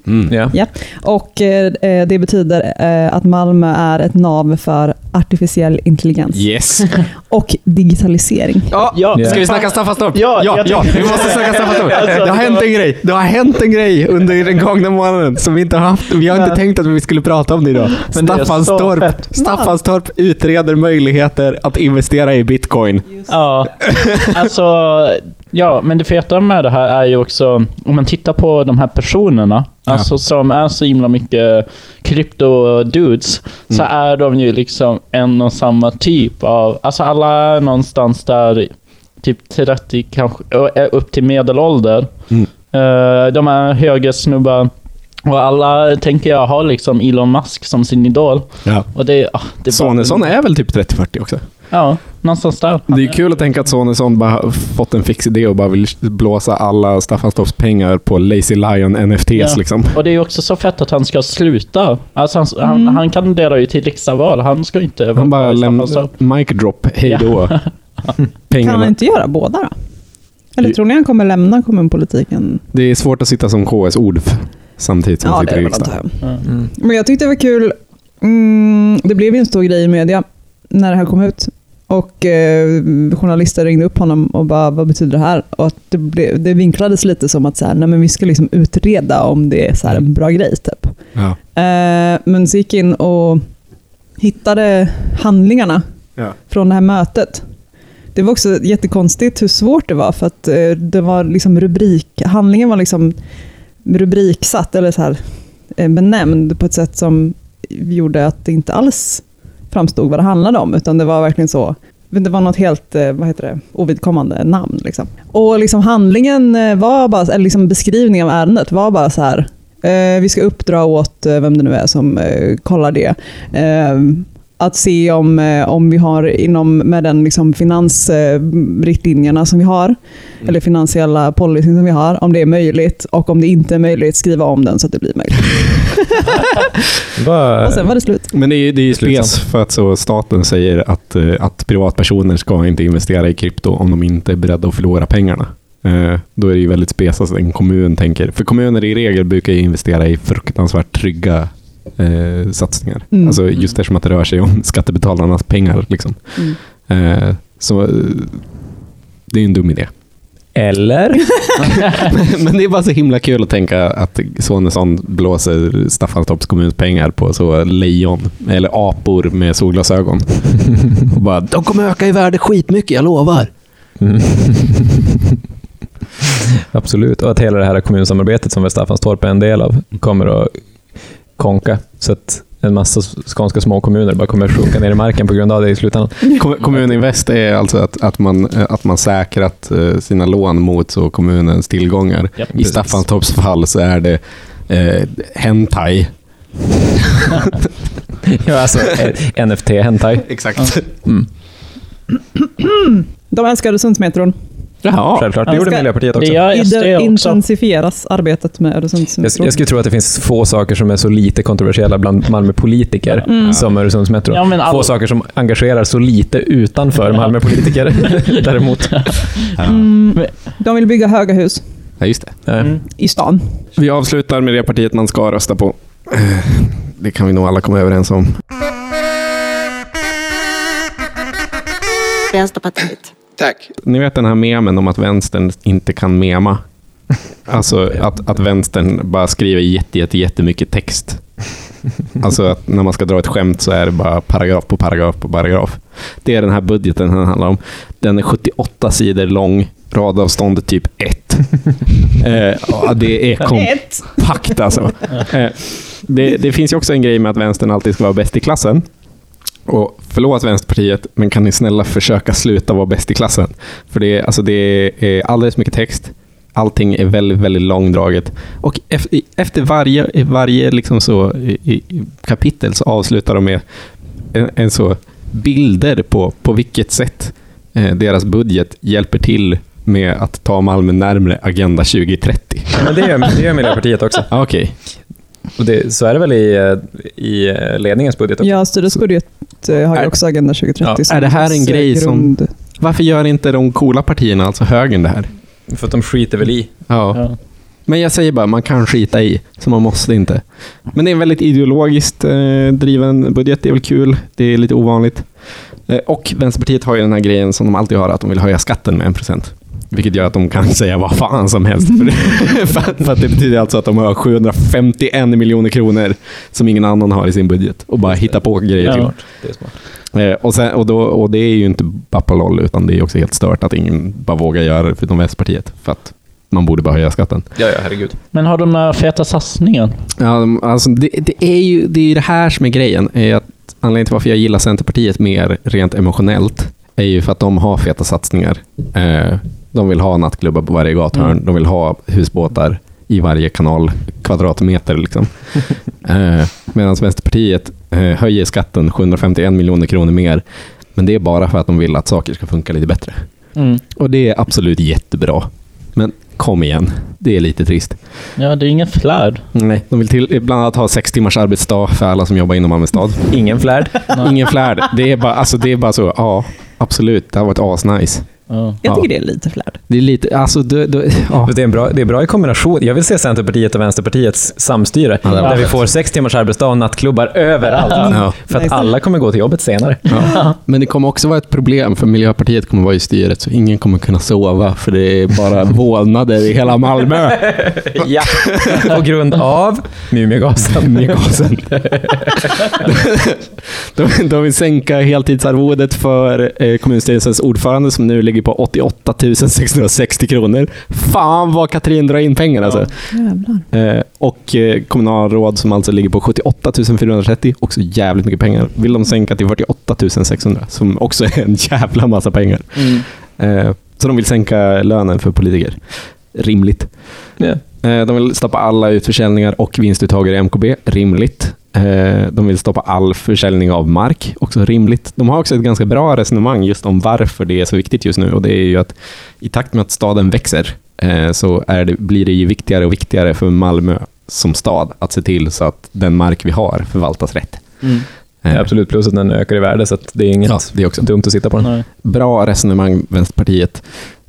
[SPEAKER 7] framtidsstaden.
[SPEAKER 1] ja.
[SPEAKER 7] Ja. Och eh, eh, det betyder eh, att Malmö är ett nav för artificiell intelligens
[SPEAKER 2] Yes. [LAUGHS]
[SPEAKER 7] och digitalisering.
[SPEAKER 2] Ja,
[SPEAKER 3] Ja.
[SPEAKER 2] Ska vi snacka Staffanstorp?
[SPEAKER 3] Ja,
[SPEAKER 2] ja, ja, vi måste snacka Staffanstorp.
[SPEAKER 3] Alltså, [LAUGHS]
[SPEAKER 2] Det har hänt en grej. Det har hänt en grej under den gångna månaden som vi inte har haft. Vi har inte tänkt att vi skulle prata om det idag.
[SPEAKER 3] Men det
[SPEAKER 2] Staffanstorp,
[SPEAKER 3] fett.
[SPEAKER 2] Staffanstorp utreder möjligheter att investera i bitcoin.
[SPEAKER 3] Ja, [LAUGHS] alltså, ja, men det feta med det här är ju också, om man tittar på de här personerna, alltså som är så himla mycket krypto-dudes, så är de ju liksom en och samma typ av, alltså alla är någonstans där, typ 30 kanske, upp till medelålder.
[SPEAKER 2] Mm.
[SPEAKER 3] Eh, de är högersnubbar. Och alla, tänker jag, har liksom Elon Musk som sin idol.
[SPEAKER 2] Ja.
[SPEAKER 3] Och det, ah, det bara-
[SPEAKER 2] Sonesson är väl typ 30-40 också?
[SPEAKER 3] Ja, någonstans där.
[SPEAKER 2] Det är kul att tänka att Sonesson bara har fått en fix idé och bara vill blåsa alla Staffanstorps pengar på Lazy Lion NFTs
[SPEAKER 3] Ja.
[SPEAKER 2] liksom.
[SPEAKER 3] Och det är ju också så fett att han ska sluta. Alltså han, han, han kandiderar ju till riksdagsval. Han ska inte vara
[SPEAKER 2] Han bara lämnar, mic drop, hej då. [LAUGHS]
[SPEAKER 7] Kan han inte göra båda då? Eller tror ni han kommer lämna kommunpolitiken?
[SPEAKER 2] Det är svårt att sitta som KS-ord samtidigt som
[SPEAKER 7] Ja,
[SPEAKER 2] sitter i riksdagen.
[SPEAKER 1] Mm.
[SPEAKER 7] Men jag tyckte det var kul. Mm, det blev ju en stor grej i media när det här kom ut. Och eh, journalister ringde upp honom och bara, vad betyder det här? Och att det, blev, det vinklades lite som att så här, nej, men vi ska liksom utreda om det är så här en bra grej. Typ.
[SPEAKER 2] Ja.
[SPEAKER 7] Eh, men så gick in och hittade handlingarna
[SPEAKER 2] Ja.
[SPEAKER 7] från det här mötet. Det var också jättekonstigt hur svårt det var, för att eh, det var liksom rubrik, handlingen var liksom rubriksatt, eller så här, eh, benämnd på ett sätt som gjorde att det inte alls framstod vad det handlade om, utan det var verkligen så, det var något helt eh, vad heter det, ovidkommande namn. Liksom. Och liksom handlingen eh, var bara, eller liksom beskrivningen av ärendet var bara så här, eh, vi ska uppdra åt eh, vem det nu är som eh, kollar det, eh, att se om, eh, om vi har inom med den liksom finansriktlinjerna som vi har, eller finansiella policyn som vi har, om det är möjligt och om det inte är möjligt skriva om den så att det blir möjligt. [LAUGHS] Och sen var det slut.
[SPEAKER 2] Men det är, det är spes för att så staten säger att, eh, att privatpersoner ska inte investera i krypto om de inte är beredda att förlora pengarna. Eh, Då är det ju väldigt spes att en kommun tänker. För kommuner i regel brukar ju investera i fruktansvärt trygga eh, satsningar.
[SPEAKER 7] Mm.
[SPEAKER 2] Alltså just eftersom att det rör sig om [LAUGHS] skattebetalarnas pengar. Liksom.
[SPEAKER 7] Mm.
[SPEAKER 2] Eh, så eh, det är ju en dum idé.
[SPEAKER 1] eller? [LAUGHS] [LAUGHS]
[SPEAKER 2] Men det är bara så himla kul att tänka att Sonesson blåser Staffanstorps kommuns pengar på så lejon, eller apor med solglasögon. Och bara, de kommer öka i värde skitmycket, jag lovar.
[SPEAKER 1] Mm. Absolut, och att hela det här kommunsamarbetet som väl Staffanstorp är en del av kommer att konka. Så att en massa skånska små kommuner bara kommer sjunka ner i marken på grund av det i slutändan. [LAUGHS]
[SPEAKER 2] Kom- Kommuninvest är alltså att, att, man, eh, att man säkrat eh, sina lån mot så kommunens tillgångar.
[SPEAKER 3] Japp.
[SPEAKER 2] I
[SPEAKER 1] Precis.
[SPEAKER 2] Staffanstorps fall så är det eh, hentai. [LAUGHS]
[SPEAKER 1] Ja, alltså eh, NFT hentai. [LAUGHS]
[SPEAKER 2] Exakt.
[SPEAKER 1] Mm. [CLEARS THROAT]
[SPEAKER 7] De älskar Öresundsmetron.
[SPEAKER 2] Jaha.
[SPEAKER 1] Självklart, det
[SPEAKER 7] Jag
[SPEAKER 1] gjorde
[SPEAKER 7] ska-
[SPEAKER 1] Miljöpartiet
[SPEAKER 3] Det
[SPEAKER 1] också.
[SPEAKER 3] gör SD
[SPEAKER 7] Ide-
[SPEAKER 3] också.
[SPEAKER 7] intensifieras arbetet med
[SPEAKER 1] Jag,
[SPEAKER 7] Öresundsmetron.
[SPEAKER 1] jag skulle tro att det finns få saker som är så lite kontroversiella bland Malmöpolitiker
[SPEAKER 7] Mm.
[SPEAKER 1] som Öresundsmetro.
[SPEAKER 3] Ja, all-
[SPEAKER 1] Få saker som engagerar så lite utanför Malmöpolitiker [LAUGHS] däremot.
[SPEAKER 7] Mm, de vill bygga höga hus
[SPEAKER 2] Ja, just det.
[SPEAKER 3] Mm.
[SPEAKER 7] i stan.
[SPEAKER 2] Vi avslutar med det partiet man ska rösta på. Det kan vi nog alla komma överens om.
[SPEAKER 8] Vänsterpartiet.
[SPEAKER 5] Tack.
[SPEAKER 2] Ni vet den här memen om att vänstern inte kan mema? Alltså att, att vänstern bara skriver jätte, jätte, jättemycket text. Alltså att när man ska dra ett skämt så är det bara paragraf på paragraf på paragraf. Det är den här budgeten den handlar om. Den är 78 sidor lång, radavståndet typ 1. eh, det är [LAUGHS] kompakt alltså. Eh, det, det finns ju också en grej med att vänstern alltid ska vara bäst i klassen. Och förlåt Vänsterpartiet, men kan ni snälla försöka sluta vara bäst i klassen? För det är, alltså det är alldeles mycket text. Allting är väldigt, väldigt långdraget. Och efter, varje, varje liksom så, kapitel så avslutar de med en, en så bilder på, på vilket sätt eh, deras budget hjälper till med att ta Malmö närmre Agenda 2030.
[SPEAKER 1] Men det gör, det gör Miljöpartiet också.
[SPEAKER 2] Ah, Okej,
[SPEAKER 1] Och det, så är det väl i, eh, i eh, ledningens budget också.
[SPEAKER 7] Ja, styrelsebudget eh, har ju också Agenda 2030
[SPEAKER 1] Ja,
[SPEAKER 7] som
[SPEAKER 2] är det här en
[SPEAKER 7] eh,
[SPEAKER 2] grej som-
[SPEAKER 7] grund.
[SPEAKER 2] varför gör inte de coola partierna, alltså högern, det här?
[SPEAKER 1] För att de skiter väl i.
[SPEAKER 2] Ja.
[SPEAKER 3] Ja.
[SPEAKER 2] Men jag säger bara, man kan skita i, så man måste inte. Men det är en väldigt ideologiskt eh, driven budget, det är väl kul, det är lite ovanligt. Eh, och Vänsterpartiet har ju den här grejen som de alltid har, att de vill höja skatten med en procent. Vilket gör att de kan [LAUGHS] säga vad fan som helst. För, det, [LAUGHS] för, att- det betyder alltså att de har 751 miljoner kronor som ingen annan har i sin budget och bara hitta på grejer.
[SPEAKER 3] Ja.
[SPEAKER 1] Det är smart.
[SPEAKER 2] Eh, och, sen, och, då, och det är ju inte bara på LOL, utan det är också helt stört att ingen bara vågar göra det förutom Vänsterpartiet. För att man borde bara höja skatten.
[SPEAKER 1] Ja, ja, herregud.
[SPEAKER 3] Men har de några feta satsningar?
[SPEAKER 2] Ja, alltså det, det, är ju, det är det här som är grejen. Är att anledningen till varför jag gillar Centerpartiet mer rent emotionellt är ju för att de har feta satsningar. Eh, de vill ha nattklubbar på varje gathörn.
[SPEAKER 3] Mm.
[SPEAKER 2] De vill ha husbåtar i varje kanal kvadratmeter. Liksom. [LAUGHS] eh, Medan Vänsterpartiet eh, höjer skatten 751 miljoner kronor mer. Men det är bara för att de vill att saker ska funka lite bättre.
[SPEAKER 3] Mm.
[SPEAKER 2] Och det är absolut jättebra. Men kom igen, det är lite trist.
[SPEAKER 3] Ja, det är ingen flärd.
[SPEAKER 2] Nej, de vill till, bland annat ha sex timmars arbetsdag för alla som jobbar inom Malmö stad.
[SPEAKER 1] Ingen flärd. [LAUGHS]
[SPEAKER 2] Ingen flärd. Det är bara, alltså det är bara så, ja, absolut, det har varit asnice.
[SPEAKER 3] Ja.
[SPEAKER 7] Jag
[SPEAKER 2] Ja.
[SPEAKER 7] tycker det är lite flärd.
[SPEAKER 2] Det är lite, alltså, du, du, ja.
[SPEAKER 1] Det är, en bra, det är bra i kombination. Jag vill se Centerpartiet och Vänsterpartiets samstyre.
[SPEAKER 2] Ja,
[SPEAKER 1] där vi får sex timmars arbetsdag och nattklubbar överallt.
[SPEAKER 2] Ja.
[SPEAKER 1] För att alla kommer gå till jobbet senare.
[SPEAKER 2] Ja. Men det kommer också vara ett problem för Miljöpartiet kommer vara i styret så ingen kommer kunna sova för det är bara [LAUGHS] vålnader i hela Malmö.
[SPEAKER 1] ja. På grund av Mumiogasen.
[SPEAKER 2] Mumiogasen. [LAUGHS] de, de vill sänka heltidsarvodet för eh, kommunstyrelsens ordförande som nu ligger på 88 660 kronor. Fan vad Katrin drar in pengar alltså. Eh, och eh, kommunalråd som alltså ligger på 78 430, också jävligt mycket pengar, vill de sänka till 48 600, som också är en jävla massa pengar.
[SPEAKER 3] Mm.
[SPEAKER 2] Eh, så de vill sänka lönen för politiker. Rimligt.
[SPEAKER 1] Ja.
[SPEAKER 2] Eh, de vill stoppa alla utförsäljningar och vinstuttag i MKB. Rimligt. Eh, de vill stoppa all försäljning av mark. Också rimligt. De har också ett ganska bra resonemang just om varför det är så viktigt just nu. Och det är ju att i takt med att staden växer eh, så är det, blir det ju viktigare och viktigare för Malmö som stad att se till så att den mark vi har förvaltas rätt.
[SPEAKER 3] Mm.
[SPEAKER 2] Eh,
[SPEAKER 1] Absolut, plus att den ökar i värde, så att det är inget
[SPEAKER 2] Ja, det är också.
[SPEAKER 1] dumt att sitta på den.
[SPEAKER 3] Nej.
[SPEAKER 2] Bra resonemang, Vänsterpartiet.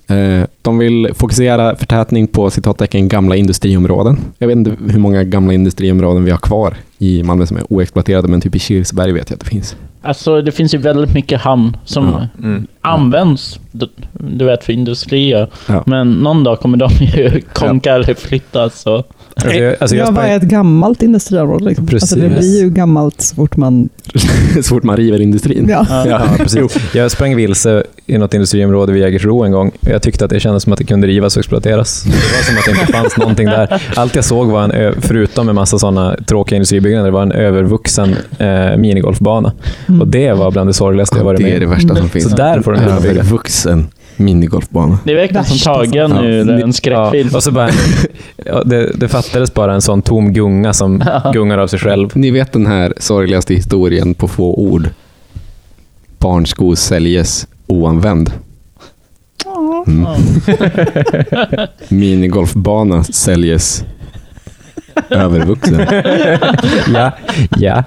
[SPEAKER 2] Eh, De vill fokusera förtätning på citattecken gamla industriområden. Jag vet inte hur många gamla industriområden vi har kvar i Malmö som är oexploaterade, men typ i Kilsberg vet jag att det finns.
[SPEAKER 3] Alltså det finns ju väldigt mycket hamn som
[SPEAKER 2] Ja.
[SPEAKER 1] Mm.
[SPEAKER 3] används, du, du vet, för industrier.
[SPEAKER 2] Ja.
[SPEAKER 3] Men någon dag kommer de ju [LAUGHS] konka eller flyttas. Så.
[SPEAKER 1] Alltså, jag, alltså jag
[SPEAKER 7] ja, vad är ett gammalt industriområde? Liksom?
[SPEAKER 1] Precis.
[SPEAKER 7] Alltså, det blir ju gammalt så fort man... [LAUGHS]
[SPEAKER 2] Så fort man river industrin.
[SPEAKER 7] Ja.
[SPEAKER 1] ja, [LAUGHS] precis. jag sprang vilse i något industriområde vid Jägersro en gång. Jag tyckte att det kändes som att det kunde rivas och exploateras. Det var som att det inte fanns [LAUGHS] någonting där. Allt jag såg var en, ö- förutom en massa sådana tråkiga industribyggnader, var en övervuxen eh, minigolfbana.
[SPEAKER 7] Mm.
[SPEAKER 1] Och det var bland det sorgligaste jag varit
[SPEAKER 2] det är
[SPEAKER 1] med
[SPEAKER 2] det värsta som finns.
[SPEAKER 1] Så där får de gärna bygga.
[SPEAKER 2] Övervuxen minigolfbana.
[SPEAKER 3] Det är verkligen som tagen
[SPEAKER 2] Ja.
[SPEAKER 3] en skräckfilm.
[SPEAKER 1] Ja, och så bara, ja, det, det fattades bara en sån tom gunga som [LAUGHS] gungar av sig själv.
[SPEAKER 2] Ni vet den här sorgligaste historien på få ord. Barnsko säljes oanvänd. Mm. [LAUGHS] Minigolfbana säljes övervuxen.
[SPEAKER 1] ja, ja.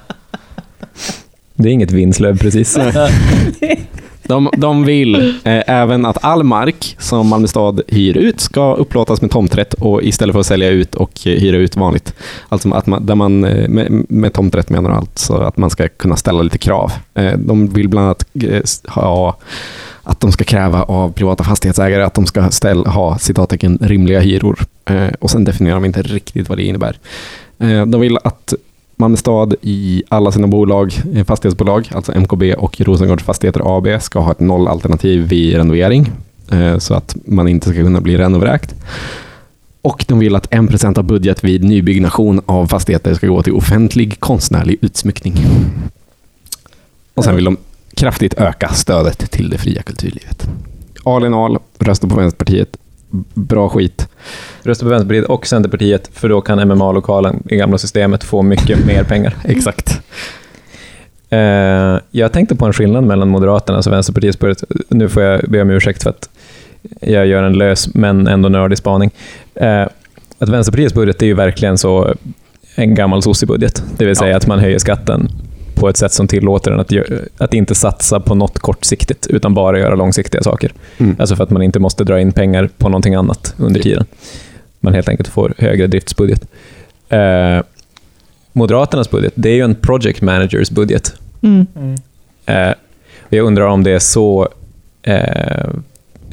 [SPEAKER 1] Det är inget vinslöv precis. [LAUGHS]
[SPEAKER 2] De, de vill eh, även att all mark som Malmö stad hyr ut ska upplåtas med tomträtt och istället för att sälja ut och eh, hyra ut vanligt. Alltså att man, där man, eh, med, med tomträtt menar de alltså att man ska kunna ställa lite krav. Eh, de vill bland annat eh, ha att de ska kräva av privata fastighetsägare att de ska ställ, ha citattecken rimliga hyror. Eh, och sen definierar de inte riktigt vad det innebär. Eh, de vill att Malmö stad i alla sina bolag, eh, fastighetsbolag, alltså MKB och Rosengårds Fastigheter AB, ska ha ett nollalternativ vid renovering. Eh, så att man inte ska kunna bli renovräkt. Och de vill att 1% av budget vid nybyggnation av fastigheter ska gå till offentlig konstnärlig utsmyckning. Och sen vill de kraftigt öka stödet till det fria kulturlivet. All in all, rösta på Vänsterpartiet. Bra skit.
[SPEAKER 1] Rösta på Vänsterpartiet och Centerpartiet, för då kan MMA-lokalen i gamla systemet få mycket mer pengar. [LAUGHS]
[SPEAKER 2] Exakt.
[SPEAKER 1] Eh, jag tänkte på en skillnad mellan Moderaternas och Vänsterpartiets budget. Nu får jag be om ursäkt för att jag gör en lös men ändå nördig spaning. Eh, att Vänsterpartiets budget är ju verkligen så en gammal sossebudget. Det vill säga
[SPEAKER 2] Ja.
[SPEAKER 1] att man höjer skatten på ett sätt som tillåter en att, att inte satsa på något kortsiktigt, utan bara göra långsiktiga saker.
[SPEAKER 2] Mm.
[SPEAKER 1] Alltså för att man inte måste dra in pengar på någonting annat under tiden. Man helt enkelt får högre driftsbudget. Eh, Moderaternas budget, det är ju en project managers budget.
[SPEAKER 7] Mm.
[SPEAKER 1] Eh, och jag undrar om det är så eh,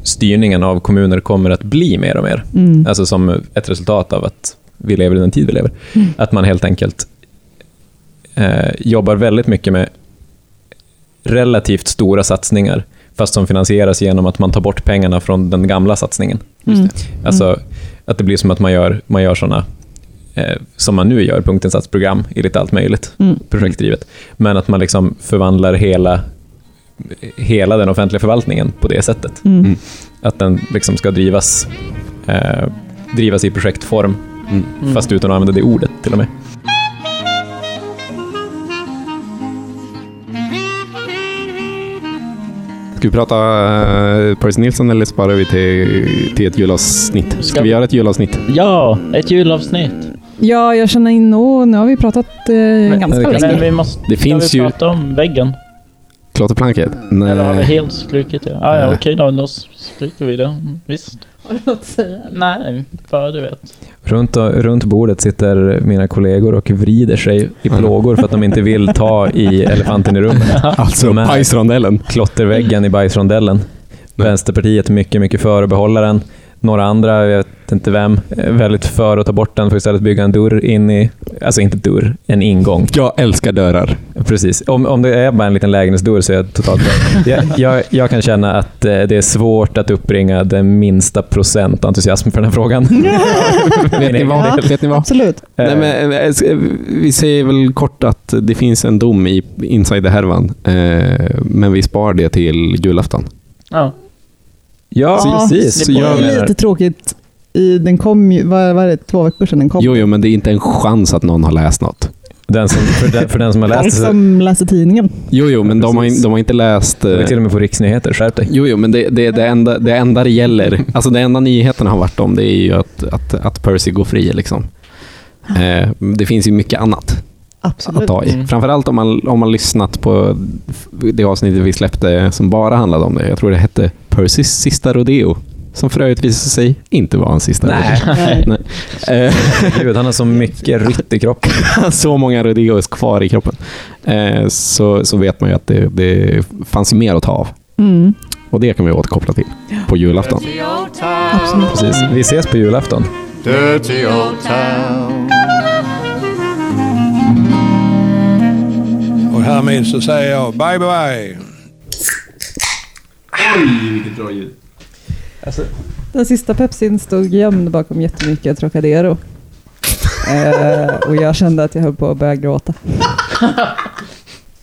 [SPEAKER 1] styrningen av kommuner kommer att bli mer och mer.
[SPEAKER 7] Mm.
[SPEAKER 1] Alltså som ett resultat av att vi lever i den tid vi lever.
[SPEAKER 7] Mm.
[SPEAKER 1] Att man helt enkelt eh, jobbar väldigt mycket med relativt stora satsningar, fast som finansieras genom att man tar bort pengarna från den gamla satsningen.
[SPEAKER 7] Mm.
[SPEAKER 1] Alltså att det blir som att man gör, man gör sådana, eh, som man nu gör, punktinsatsprogram i lite allt möjligt,
[SPEAKER 7] Mm.
[SPEAKER 1] projektdrivet. Men att man liksom förvandlar hela, hela den offentliga förvaltningen på det sättet.
[SPEAKER 7] Mm.
[SPEAKER 2] Mm.
[SPEAKER 1] Att den liksom ska drivas, eh, drivas i projektform,
[SPEAKER 2] Mm.
[SPEAKER 1] fast utan att använda det ordet till och med.
[SPEAKER 2] Ska vi prata uh, Percy Nilsson eller sparar vi till, till ett julavsnitt? Ska vi göra ett julavsnitt?
[SPEAKER 3] Ja, ett julavsnitt.
[SPEAKER 7] Ja, jag känner in, oh, nu har vi pratat eh, ganska
[SPEAKER 1] det kan-
[SPEAKER 7] länge.
[SPEAKER 3] Men vi måste
[SPEAKER 2] Det finns
[SPEAKER 3] vi
[SPEAKER 2] ju-
[SPEAKER 3] prata om väggen.
[SPEAKER 2] Klotterplanket?
[SPEAKER 3] Eller har vi
[SPEAKER 2] Nej.
[SPEAKER 3] helt strukit det? Ah, ja,
[SPEAKER 2] Nej.
[SPEAKER 3] okej då, då stryker vi det. Mm, Visst.
[SPEAKER 7] Har du något att säga?
[SPEAKER 3] Nej, bara du vet.
[SPEAKER 1] Runt, runt bordet sitter mina kollegor och vrider sig i plågor för att de inte vill ta i [LAUGHS] elefanten i rummet.
[SPEAKER 2] Alltså pajsrondellen.
[SPEAKER 1] Klotterväggen i bajsrondellen. Vänsterpartiet mycket, mycket för att behålla den. Några andra, jag vet inte vem, är väldigt för att ta bort den för att istället bygga en dörr in i, alltså inte dörr, en ingång.
[SPEAKER 2] Jag älskar dörrar.
[SPEAKER 1] Precis. Om, om det är bara en liten lägenhetsdörr så är jag totalt jag, jag, jag kan känna att eh, det är svårt att uppbringa den minsta procent entusiasm för den här frågan. [LAUGHS] [LAUGHS]
[SPEAKER 2] Vet ni vad? Vet ni vad?
[SPEAKER 7] Absolut.
[SPEAKER 2] Nej, men, eh, eh, vi säger väl kort att det finns en dom i insiderhärvan, eh, men vi spar det till julafton.
[SPEAKER 3] Ja.
[SPEAKER 1] Ja,
[SPEAKER 7] Ja,
[SPEAKER 1] precis.
[SPEAKER 3] så
[SPEAKER 7] Det är lite tråkigt. I, den kom ju, vad är det, två veckor sedan den kom.
[SPEAKER 2] Jo, jo, men det är inte en chans att någon har läst något.
[SPEAKER 1] Den som, för, den, för den som har läst
[SPEAKER 7] Folk
[SPEAKER 1] det så
[SPEAKER 7] som läser tidningen.
[SPEAKER 2] Jo, jo, men de har, de har inte läst...
[SPEAKER 1] det är
[SPEAKER 2] Eh,
[SPEAKER 1] till och med på riksnyheter. Skärp dig.
[SPEAKER 2] jo, jo, men det, det, det, enda, det enda det gäller, alltså det enda nyheterna har varit om, det är ju att, att, att Percy går fri. Liksom. Eh, det finns ju mycket annat att
[SPEAKER 7] Absolut.
[SPEAKER 2] ta i.
[SPEAKER 3] Mm.
[SPEAKER 2] Framförallt om man, om man lyssnat på det avsnittet vi släppte som bara handlade om det. Jag tror det hette Percys sista rodeo. Som för övrigt visade sig inte vara hans sista
[SPEAKER 1] Nej.
[SPEAKER 2] rodeo. [LAUGHS] Nej. Eh,
[SPEAKER 1] Gud, han har så mycket rytt i kroppen. [LAUGHS]
[SPEAKER 2] så många rodeos kvar i kroppen. Eh, så, så vet man ju att det, det fanns mer att ta av.
[SPEAKER 7] Mm.
[SPEAKER 2] Och det kan vi återkoppla till på julafton.
[SPEAKER 7] Absolut.
[SPEAKER 1] Precis. Vi ses på julafton.
[SPEAKER 5] Dirty old town.
[SPEAKER 6] Och härmed så säger jag bye bye.
[SPEAKER 7] Den sista Pepsin stod gömd bakom jättemycket Trocadero. eh, och jag kände att jag höll på att börja gråta.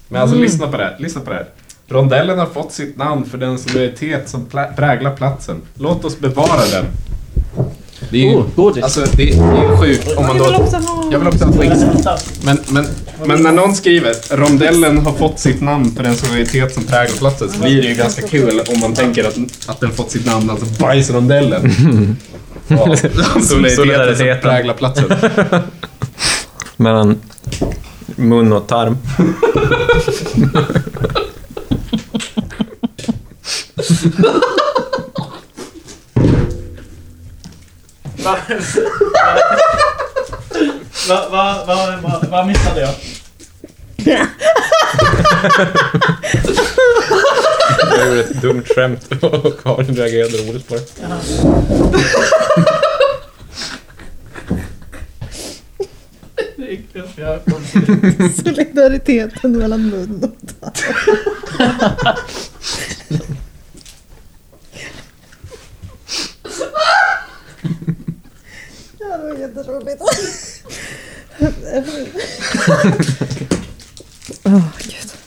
[SPEAKER 2] Men alltså lyssna på det här. Lyssna på det här. Rondellen har fått sitt namn för den solidaritet som präglar platsen. Låt oss bevara den. Det är ju,
[SPEAKER 3] Oh, godis.
[SPEAKER 2] alltså, det, det är ju sjukt om man då... Jag vill också ha skit. Men, men, men när någon skriver rondellen har fått sitt namn för den solidaritet som präglar platsen så blir det ju ganska kul om man tänker att, att den fått sitt namn, alltså bajsrondellen. [LAUGHS] Ja, [LAUGHS] solidariteten som präglar platsen. [LAUGHS]
[SPEAKER 1] Mellan mun och tarm.
[SPEAKER 3] Vad va, va, va, va missade jag?
[SPEAKER 1] Jag gjorde ett dumt skämt [LAUGHS] och Karin reagerade roligt på det.
[SPEAKER 7] Solidariteten mellan mun och [LAUGHS] Þetta er svo betur Þetta er svo betur Ó, gett